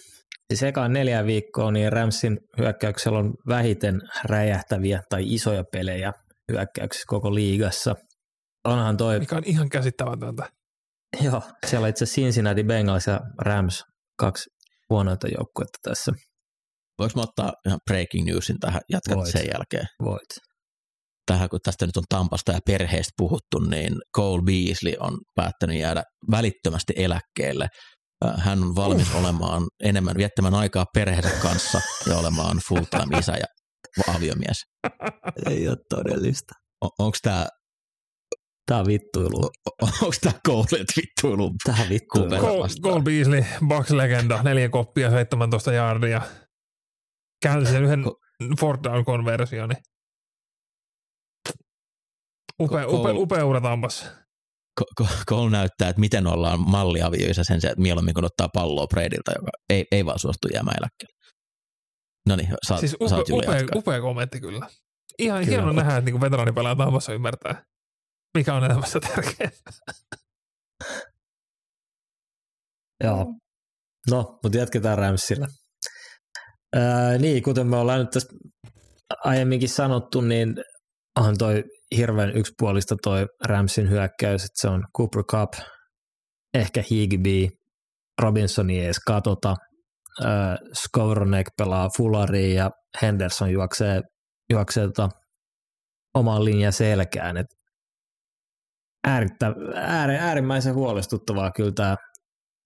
siis ekaan neljä viikkoa, niin Ramsin hyökkäyksellä on vähiten räjähtäviä tai isoja pelejä hyökkäyksessä koko liigassa. Onhan toi,
Mikä on ihan käsittämätöntä.
Joo, siellä on itse asiassa Cincinnati Bengals ja Rams, kaksi huonoita joukkuetta tässä.
Voinko mä ottaa ihan breaking newsin tähän, jatkat
Voit.
sen jälkeen?
Voit.
Tähän kun tästä nyt on Tampasta ja perheestä puhuttu, niin Cole Beasley on päättänyt jäädä välittömästi eläkkeelle. Hän on valmis uh. olemaan enemmän, viettämään aikaa perheensä kanssa ja olemaan full-time isä ja aviomies.
Ei ole todellista.
On, onko tämä
Tää on vittuilu.
onko tämä Colet vittuilu?
Tää on vittuilu.
Cole. Cole Beasley, Bucks-legenda, neljä koppia, 17 jardia. Käänsi sen yhden fourth down konversioni. Upea, upea, upea ura Tampassa.
Ko- Cole näyttää, että miten ollaan malliavioissa sen sijaan, että mieluummin kun ottaa palloa Bradylta, joka ei, ei vaan suostu jäämään eläkkeelle. No niin, saat,
Siis upe,
saat
upea,
jatkaa.
upea kommentti kyllä. Ihan
Kyllä.
hieno nähdä, että niin veteraanipelaaja Tampassa ymmärtää, mikä on elämässä tärkeää.
Joo. No, mutta jatketaan Ramsilla. Ää, niin, kuten me ollaan nyt tässä aiemminkin sanottu, niin on toi hirveän yksipuolista toi Ramsin hyökkäys, että se on Cooper Cup, ehkä Higbee, Robinsoni ei edes katota, ää, Skowronek pelaa Fullariin ja Henderson juoksee, juoksee tota omaan linjan selkään. Et äärittä, ääri, äärimmäisen huolestuttavaa kyllä tämä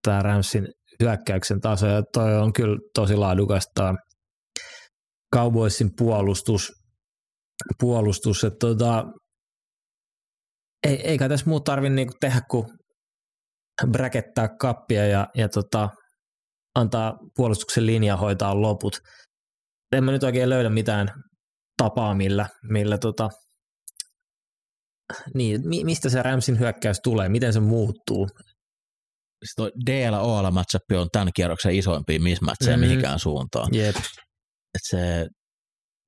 tämä Ramsin hyökkäyksen taso, ja toi on kyllä tosi laadukasta Cowboysin puolustus, puolustus että tota, ei, eikä tässä muut tarvitse niinku tehdä kuin bräkettää kappia ja, ja tota, antaa puolustuksen linja hoitaa loput. En mä nyt oikein löydä mitään tapaa, millä, millä tota, niin, mi- mistä se Ramsin hyökkäys tulee, miten se muuttuu.
Siis toi DL-OL matchup on tämän kierroksen isoimpia mismatcheja
Mhm.
mm. mihinkään suuntaan.
Jep.
Et se,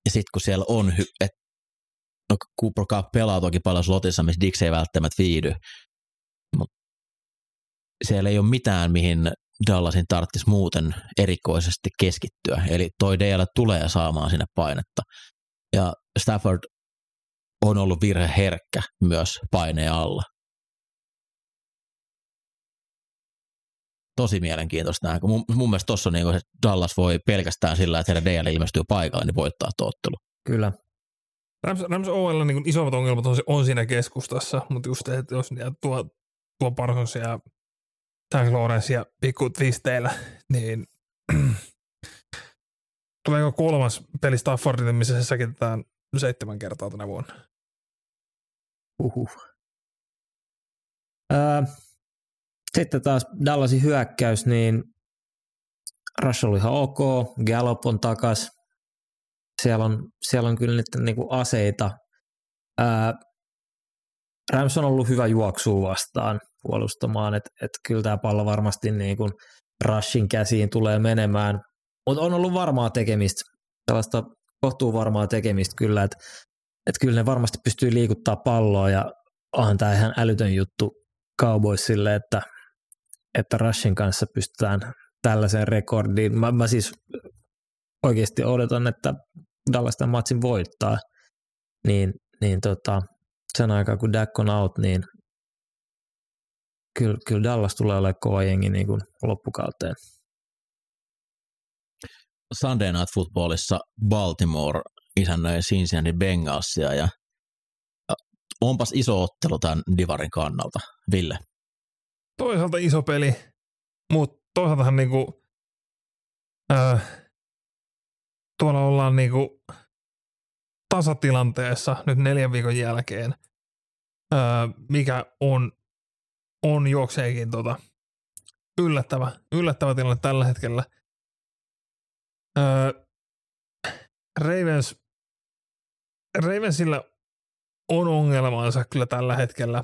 ja sitten kun siellä on, hy, et, no Cooper Cup pelaa toki paljon slotissa, missä Dix ei välttämättä viidy, mutta siellä ei ole mitään, mihin Dallasin tarvitsisi muuten erikoisesti keskittyä. Eli toi DL tulee saamaan sinne painetta. Ja Stafford on ollut virheherkkä myös paineen alla. Tosi mielenkiintoista nähdä. Mun, mun mielestä tuossa on niin kuin, että Dallas voi pelkästään sillä, että heidän DL ilmestyy paikalle, niin voittaa tuo ottelu.
Kyllä.
Rams, Rams OL niin isommat ongelmat on, on siinä keskustassa, mutta just se, että jos tuo, tuo Parsons ja Tank Lawrence ja pikku twisteillä, niin tuleeko kolmas peli Staffordille, missä se säkitetään seitsemän kertaa tänä vuonna?
Uhuh. Sitten taas Dallasin hyökkäys, niin Russell on ihan ok, Gallup on takas. Siellä on, siellä on kyllä nyt niinku aseita. Rams on ollut hyvä juoksua vastaan puolustamaan, että et kyllä tämä pallo varmasti niinku Rushin käsiin tulee menemään. Mutta on ollut varmaa tekemistä, sellaista kohtuu varmaa tekemistä kyllä, että et kyllä ne varmasti pystyy liikuttaa palloa ja onhan tämä ihan älytön juttu Cowboysille, että, että Rushin kanssa pystytään tällaiseen rekordiin. Mä, mä siis oikeasti odotan, että Dallas tämän matsin voittaa, niin, niin tota, sen aikaa kun Dak on out, niin kyllä, kyllä Dallas tulee olemaan kova jengi niin kuin loppukauteen.
Sunday Night Footballissa Baltimore isännöi Cincinnati Bengalsia ja onpas iso ottelu tämän Divarin kannalta. Ville?
Toisaalta iso peli, mutta toisaaltahan niinku, äh, tuolla ollaan niinku tasatilanteessa nyt neljän viikon jälkeen, äh, mikä on, on juokseekin tota, yllättävä, yllättävä tilanne tällä hetkellä. Äh, Ravens, Ravensilla on ongelmansa kyllä tällä hetkellä.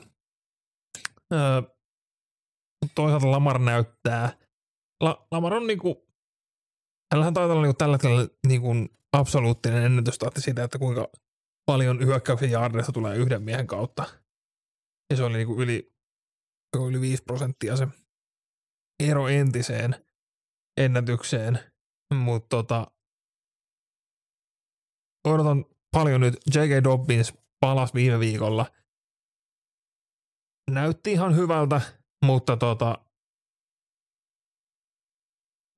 Öö, toisaalta Lamar näyttää. La, Lamar on niinku, hänellähän taitaa olla niinku tällä hetkellä niinku absoluuttinen ennätystahti siitä, että kuinka paljon hyökkäyksen jaardeista tulee yhden miehen kautta. Ja se oli niinku yli, yli 5 prosenttia se ero entiseen ennätykseen. Mutta tota, odotan paljon nyt. J.K. Dobbins palasi viime viikolla. Näytti ihan hyvältä, mutta tota,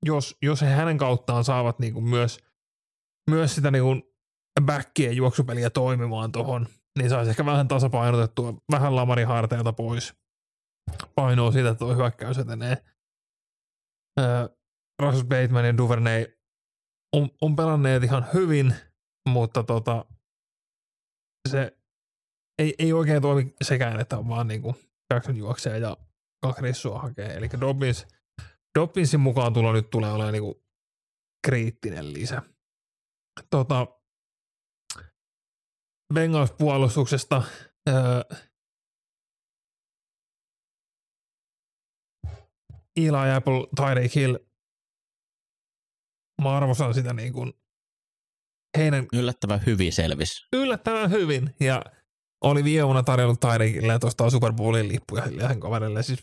jos, jos he hänen kauttaan saavat niinku myös, myös sitä niinku backien juoksupeliä toimimaan tuohon, niin saisi ehkä vähän tasapainotettua, vähän lamarin harteilta pois painoa siitä, että tuo hyökkäys etenee. Russell Bateman ja Duvernay on, on pelanneet ihan hyvin, mutta tota, se ei, ei oikein toimi sekään, että on vaan niinku Jackson juoksee ja kaksi rissua hakee. Eli Dobbins, Dobbinsin mukaan tulo nyt tulee olemaan niinku kriittinen lisä. Tota, Bengals puolustuksesta öö, Eli Apple, Tyreek Hill, mä arvostan sitä niin kuin heidän
Yllättävän hyvin selvis.
yllättävän hyvin ja oli viime tarjonnut Tyreekille ja tuosta Super Bowlin lippuja sen kaverille. Siis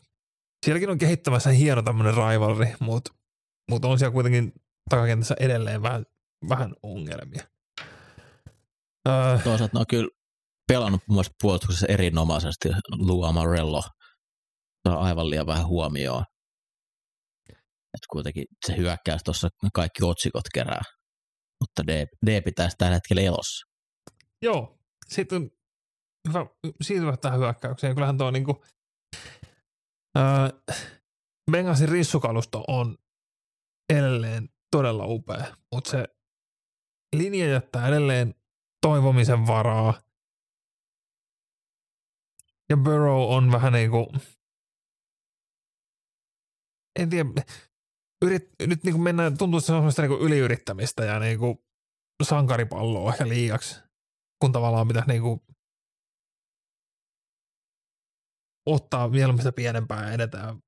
sielläkin on kehittämässä hieno tämmöinen rivalry, mutta mut on siellä kuitenkin takakentässä edelleen vähän, vähän ongelmia. Öö,
Toisaalta ne on kyllä pelannut mun mielestä puolustuksessa erinomaisesti. Lou Amarello saa aivan liian vähän huomioon. Että kuitenkin se hyökkäys tuossa kaikki otsikot kerää. Mutta D, D pitäisi tällä hetkellä elossa.
joo, sitten hyvä, siirtyä tähän hyökkäykseen. Kyllähän tuo niinku, öö, Bengalsin rissukalusto on edelleen todella upea, mutta se linja jättää edelleen toivomisen varaa. Ja Burrow on vähän niinku, en tiedä, yrit, nyt niinku mennään, tuntuu, semmoista niinku yliyrittämistä ja niinku sankaripalloa ehkä liiaksi, kun tavallaan pitäisi niinku ottaa vielä sitä pienempää ja edetään.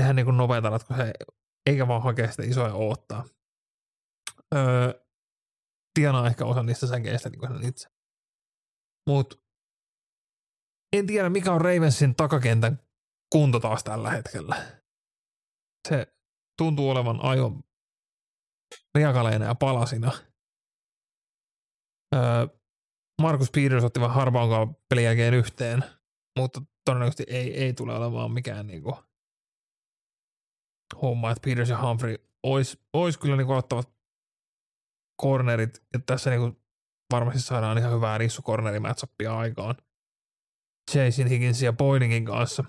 Tehdä niinku nopeita ratkaisuja, eikä vaan hakea sitä isoja oottaa. Öö, tienaa ehkä osa niistä sänkeistä niin kuin itse. Mut en tiedä, mikä on Ravensin takakentän kunto taas tällä hetkellä. Se tuntuu olevan aivan riakaleina ja palasina. Öö, Markus Peters otti vähän harvaankaan pelin jälkeen yhteen, mutta todennäköisesti ei, ei tule olemaan mikään niinku homma, että Peters ja Humphrey olisi ois kyllä niinku ottavat cornerit, ja tässä niinku varmasti saadaan ihan hyvää rissukorneri matchupia aikaan Jason Higginsin ja Boydingin kanssa.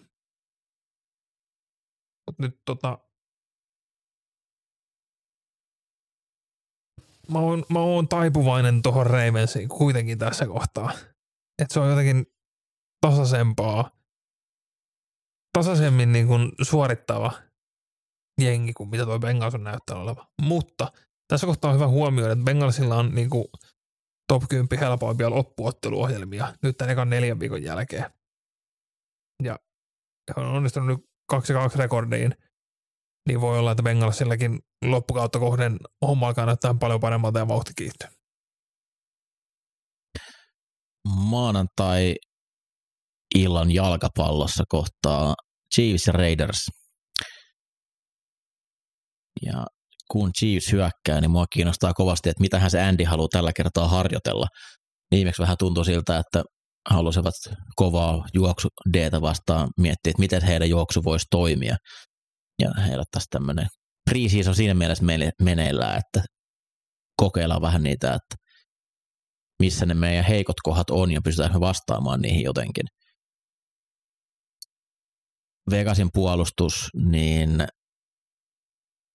Mut nyt tota, mä oon, mä oon taipuvainen tuohon Ravensiin kuitenkin tässä kohtaa. Että se on jotenkin tasaisempaa, tasaisemmin niin kuin suorittava jengi kuin mitä tuo Bengals on näyttänyt oleva. Mutta tässä kohtaa on hyvä huomioida, että Bengalsilla on niin kuin top 10 helpoimpia loppuotteluohjelmia nyt tämän ekan neljän viikon jälkeen. Ja he on onnistunut nyt 2-2 rekordiin, niin voi olla, että Bengalsillakin loppukautta kohden homma alkaa näyttää paljon paremmalta ja vauhti kiihtyy.
Maanantai illan jalkapallossa kohtaa Chiefs ja Raiders. Ja kun Chiefs hyökkää, niin mua kiinnostaa kovasti, että mitähän se Andy haluaa tällä kertaa harjoitella. Viimeksi vähän tuntui siltä, että halusivat kovaa juoksu vastaan miettiä, että miten heidän juoksu voisi toimia. Ja heillä taas tämmöinen preseason siinä mielessä meneillään, että kokeillaan vähän niitä, että missä ne meidän heikot kohdat on ja pystytään vastaamaan niihin jotenkin. Vegasin puolustus, niin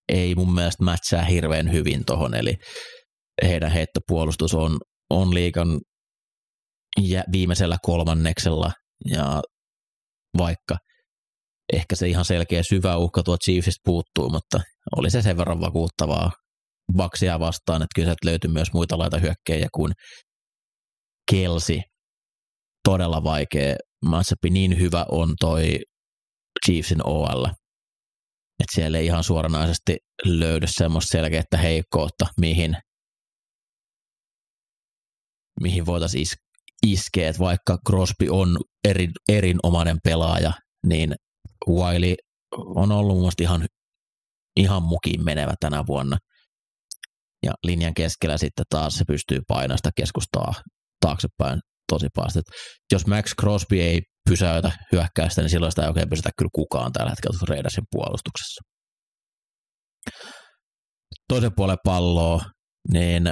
ei mun mielestä mätsää hirveän hyvin tohon, eli heidän heittopuolustus on, on liikan viimeisellä kolmanneksella, ja vaikka ehkä se ihan selkeä syvä uhka tuo Chiefsistä puuttuu, mutta oli se sen verran vakuuttavaa Baksia vastaan, että kyllä löytyy myös muita laitahyökkejä kuin Kelsi. Todella vaikea matchup, niin hyvä on toi Chiefsin OL, että siellä ei ihan suoranaisesti löydy semmoista selkeää heikkoutta, mihin, mihin voitaisiin is- iskeä, että vaikka Crosby on eri, erinomainen pelaaja, niin Wiley on ollut mun ihan, ihan mukiin menevä tänä vuonna. Ja linjan keskellä sitten taas se pystyy painasta keskustaa taaksepäin tosi paljon. Jos Max Crosby ei pysäytä hyökkäystä, niin silloin sitä ei oikein pysytä kyllä kukaan tällä hetkellä Raidersin puolustuksessa. Toisen puolen palloa, niin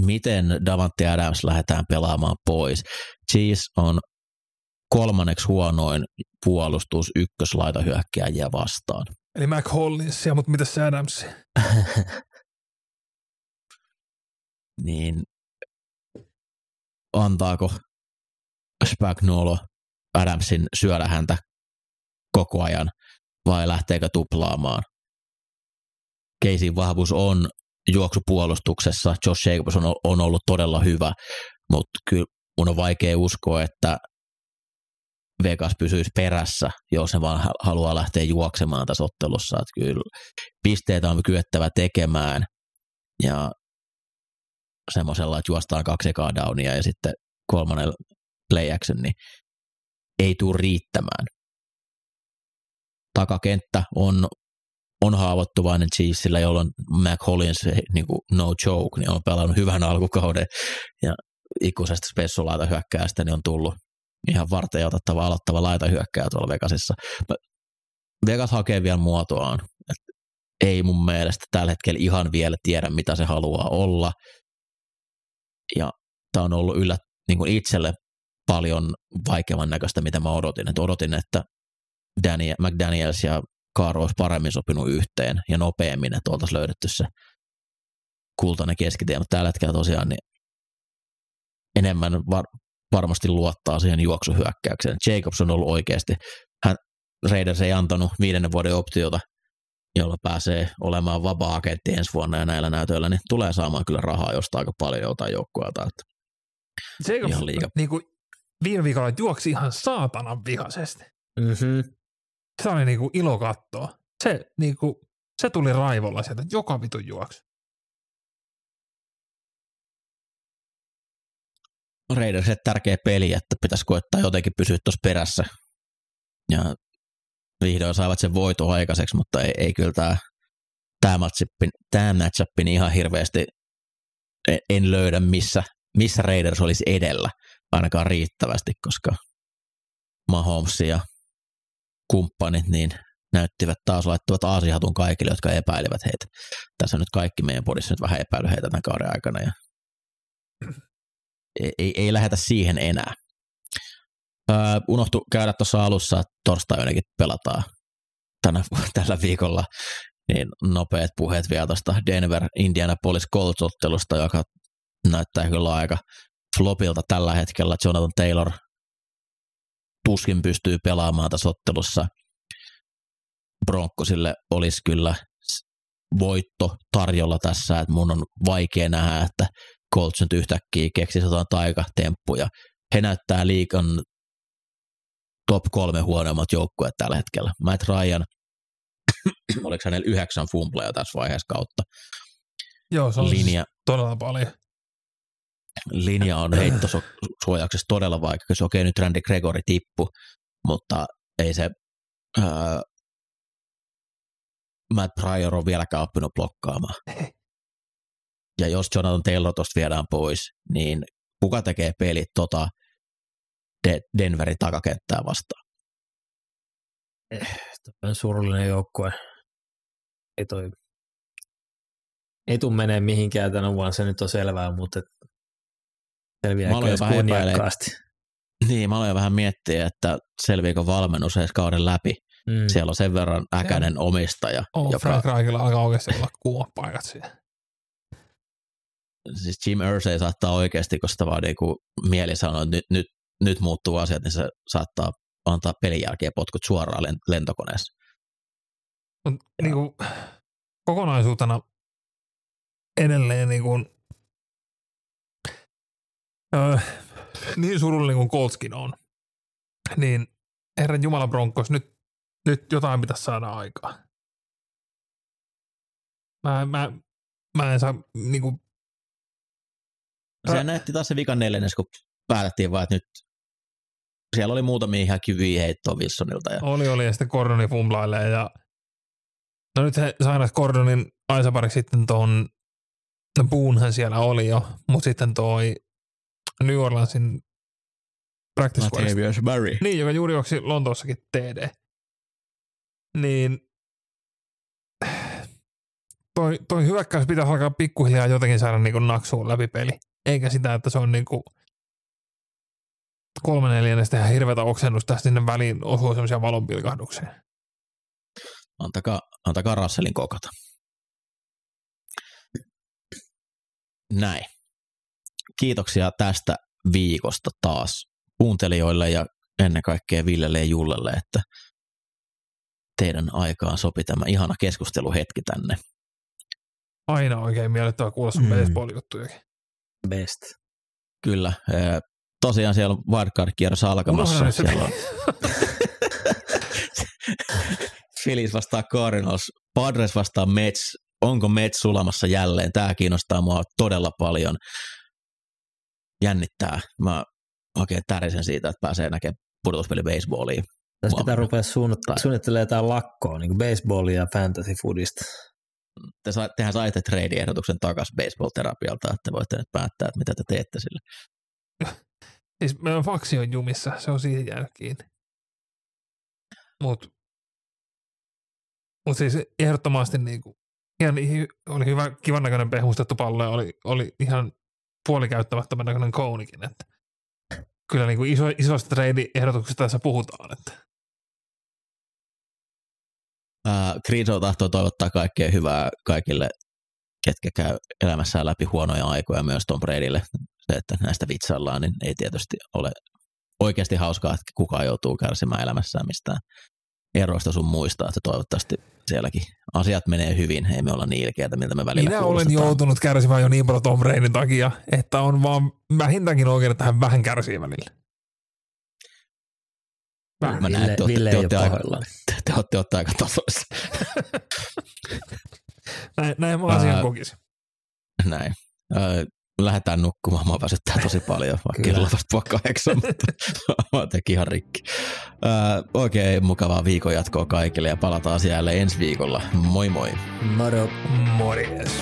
miten Davante Adams lähdetään pelaamaan pois. Cheese on kolmanneksi huonoin puolustus ykköslaita hyökkääjiä vastaan.
Eli Mac Hollinsia, mutta mitä se Adams?
niin antaako Spagnolo Adamsin syödä häntä koko ajan vai lähteekö tuplaamaan. Keisin vahvuus on juoksupuolustuksessa. Josh Jacobs on, on ollut todella hyvä, mutta kyllä mun on vaikea uskoa, että Vegas pysyisi perässä, jos se vaan haluaa lähteä juoksemaan tässä ottelussa. Että kyllä pisteitä on kyettävä tekemään ja semmoisella, että juostaan kaksi ekaa downia ja sitten kolmannen play action, niin ei tule riittämään. Takakenttä on, on haavoittuvainen Chiefsillä, jolloin Mac Hollins, niin kuin no joke, niin on pelannut hyvän alkukauden ja ikuisesta spessulaita hyökkäästä niin on tullut ihan varten otettava aloittava laita hyökkää tuolla Vegasissa. Vegas hakee vielä muotoaan. Et ei mun mielestä tällä hetkellä ihan vielä tiedä, mitä se haluaa olla. Ja tämä on ollut yllä, niin kuin itselle paljon vaikeamman näköistä, mitä mä odotin. Et odotin, että Daniel, McDaniels ja Kaaro olisi paremmin sopinut yhteen ja nopeammin, että oltaisiin löydetty se kultainen keskitie, mutta tällä hetkellä tosiaan niin enemmän var, varmasti luottaa siihen juoksuhyökkäykseen. Jacobs on ollut oikeasti, hän, Raiders ei antanut viidennen vuoden optiota, jolla pääsee olemaan vapaa-agentti ensi vuonna ja näillä näytöillä, niin tulee saamaan kyllä rahaa jostain aika paljon jotain joukkueelta.
Jacobs ihan liiga. Niin kuin viime viikolla juoksi ihan saatanan vihaisesti.
Mm-hmm.
Se oli niin kuin ilo katsoa. Se, niin kuin, se tuli raivolla sieltä joka vitun juoksu.
Raidersille tärkeä peli, että pitäisi koettaa jotenkin pysyä tuossa perässä. Ja vihdoin saivat sen voiton aikaiseksi, mutta ei, ei kyllä tämä tämä matchup, tämä matchup ihan hirveästi en, en löydä, missä, missä Raiders olisi edellä ainakaan riittävästi, koska Mahomes ja kumppanit niin näyttivät taas laittavat aasihatun kaikille, jotka epäilivät heitä. Tässä on nyt kaikki meidän podissa nyt vähän epäily heitä tämän kauden aikana ja ei, ei, lähetä siihen enää. Öö, unohtu käydä tuossa alussa, että torstai ainakin pelataan tänä, tällä viikolla, niin nopeat puheet vielä tuosta Denver Indianapolis Colts-ottelusta, joka näyttää kyllä aika flopilta tällä hetkellä. Jonathan Taylor tuskin pystyy pelaamaan tässä ottelussa. Broncosille olisi kyllä voitto tarjolla tässä, että mun on vaikea nähdä, että Colts nyt yhtäkkiä keksisi jotain taikatemppuja. He näyttää liikan top kolme huonoimmat joukkueet tällä hetkellä. Matt Ryan, oliko hänellä yhdeksän fumbleja tässä vaiheessa kautta?
Joo, se on siis Linja, todella paljon
linja on heittosuojauksessa todella vaikea. Se okei, okay, nyt Randy Gregory tippu, mutta ei se ää, Matt Pryor on vieläkään oppinut blokkaamaan. Ja jos Jonathan Taylor tuosta viedään pois, niin kuka tekee pelit tota De- Denverin takakenttää vastaan?
Toi on surullinen joukkue. Ei toi ei tuu menee mihinkään tänä vuonna, se nyt on selvää, mutta
Mä aloin
edes
vähän
kunniakkaasti.
Niin, mä aloin vähän miettiä, että selviikö valmennus edes kauden läpi.
Mm.
Siellä on sen verran äkäinen omistaja,
Oh,
joka,
Frank Reichilla alkaa oikeasti olla kuumat paikat siellä.
Siis Jim Irsay saattaa oikeasti, kun sitä vaan niinku mieli sanoo, että nyt, nyt, nyt muuttuu asiat, niin se saattaa antaa pelin jälkeen potkut suoraan len- lentokoneessa.
Mut niinku, kokonaisuutena edelleen niinku, öö, niin surullinen kuin Coltskin on, niin herran Jumala Broncos, nyt, nyt jotain pitäisi saada aikaa. Mä, mä, mä en saa niinku,
Se näytti taas se vikan neljännes, kun päätettiin vaan, että nyt siellä oli muutamia ihan kyviä heittoa Wilsonilta. Ja
oli oli ja sitten Gordoni fumblailee ja no nyt he saivat Gordonin aisapariksi sitten tuon no Boonhan siellä oli jo, mutta sitten toi New Orleansin practice
Latavius Murray.
Niin, joka juuri juoksi Lontoossakin TD. Niin toi, toi hyökkäys pitäisi alkaa pikkuhiljaa jotenkin saada niinku naksuun läpi peli. Eikä sitä, että se on niinku kolme neljännestä ihan hirveätä oksennusta sinne väliin osuu semmoisia valonpilkahduksia.
Antakaa, antakaa Russellin kokata. Näin. Kiitoksia tästä viikosta taas kuuntelijoille ja ennen kaikkea Villelle ja Jullelle, että teidän aikaan sopi tämä ihana keskusteluhetki tänne.
Aina oikein miellyttävä kuulla sun
Mm.
mm.
Best.
Kyllä. Tosiaan siellä on wildcard-kierros alkamassa. Siellä on Phillies vastaa Cardinals, Padres vastaa Mets. Onko Mets sulamassa jälleen? Tämä kiinnostaa mua todella paljon. Jännittää. Mä oikein tärisen siitä, että pääsee näkemään pudotuspeli baseballiin.
Tässä pitää rupea suunnit- suunnittelemaan jotain lakkoa, niin kuin baseballia ja fantasy foodista.
Te sa- tehän saitte trade-ehdotuksen takaisin baseball-terapialta, että voitte nyt päättää, että mitä te teette sille.
Siis meidän faksi on jumissa, se on siihen jäänyt kiinni. Mut, siis ehdottomasti niinku, ihan, oli hyvä, kivan näköinen pehmustettu pallo ja oli, oli ihan puolikäyttämättömän näköinen kounikin, että kyllä niinku iso, isosta trade-ehdotuksesta tässä puhutaan, että
Kriso tahtoo toivottaa kaikkea hyvää kaikille, ketkä käy elämässään läpi huonoja aikoja myös Tom Bradylle. Se, että näistä vitsaillaan, niin ei tietysti ole oikeasti hauskaa, että kukaan joutuu kärsimään elämässään mistään eroista sun muista, että toivottavasti sielläkin asiat menee hyvin, ei me olla niin ilkeitä, miltä me välillä
minä olen joutunut kärsimään jo niin paljon Tom Bradyn takia, että on vaan vähintäänkin oikein, että hän vähän kärsii välillä.
Mä näen,
Ville,
että te te olette aika-
pahoillaan.
Te, te olette ottaa aika tasoissa.
Näin, näin mä asian kokisin.
Näin. Lähdetään nukkumaan, mua väsyttää tosi paljon, vaikka kello vasta puoli kahdeksan, mutta mä teki ihan rikki. Öö, oikein mukavaa viikon jatkoa kaikille ja palataan siellä ensi viikolla. Moi moi!
Moro.
Morjes.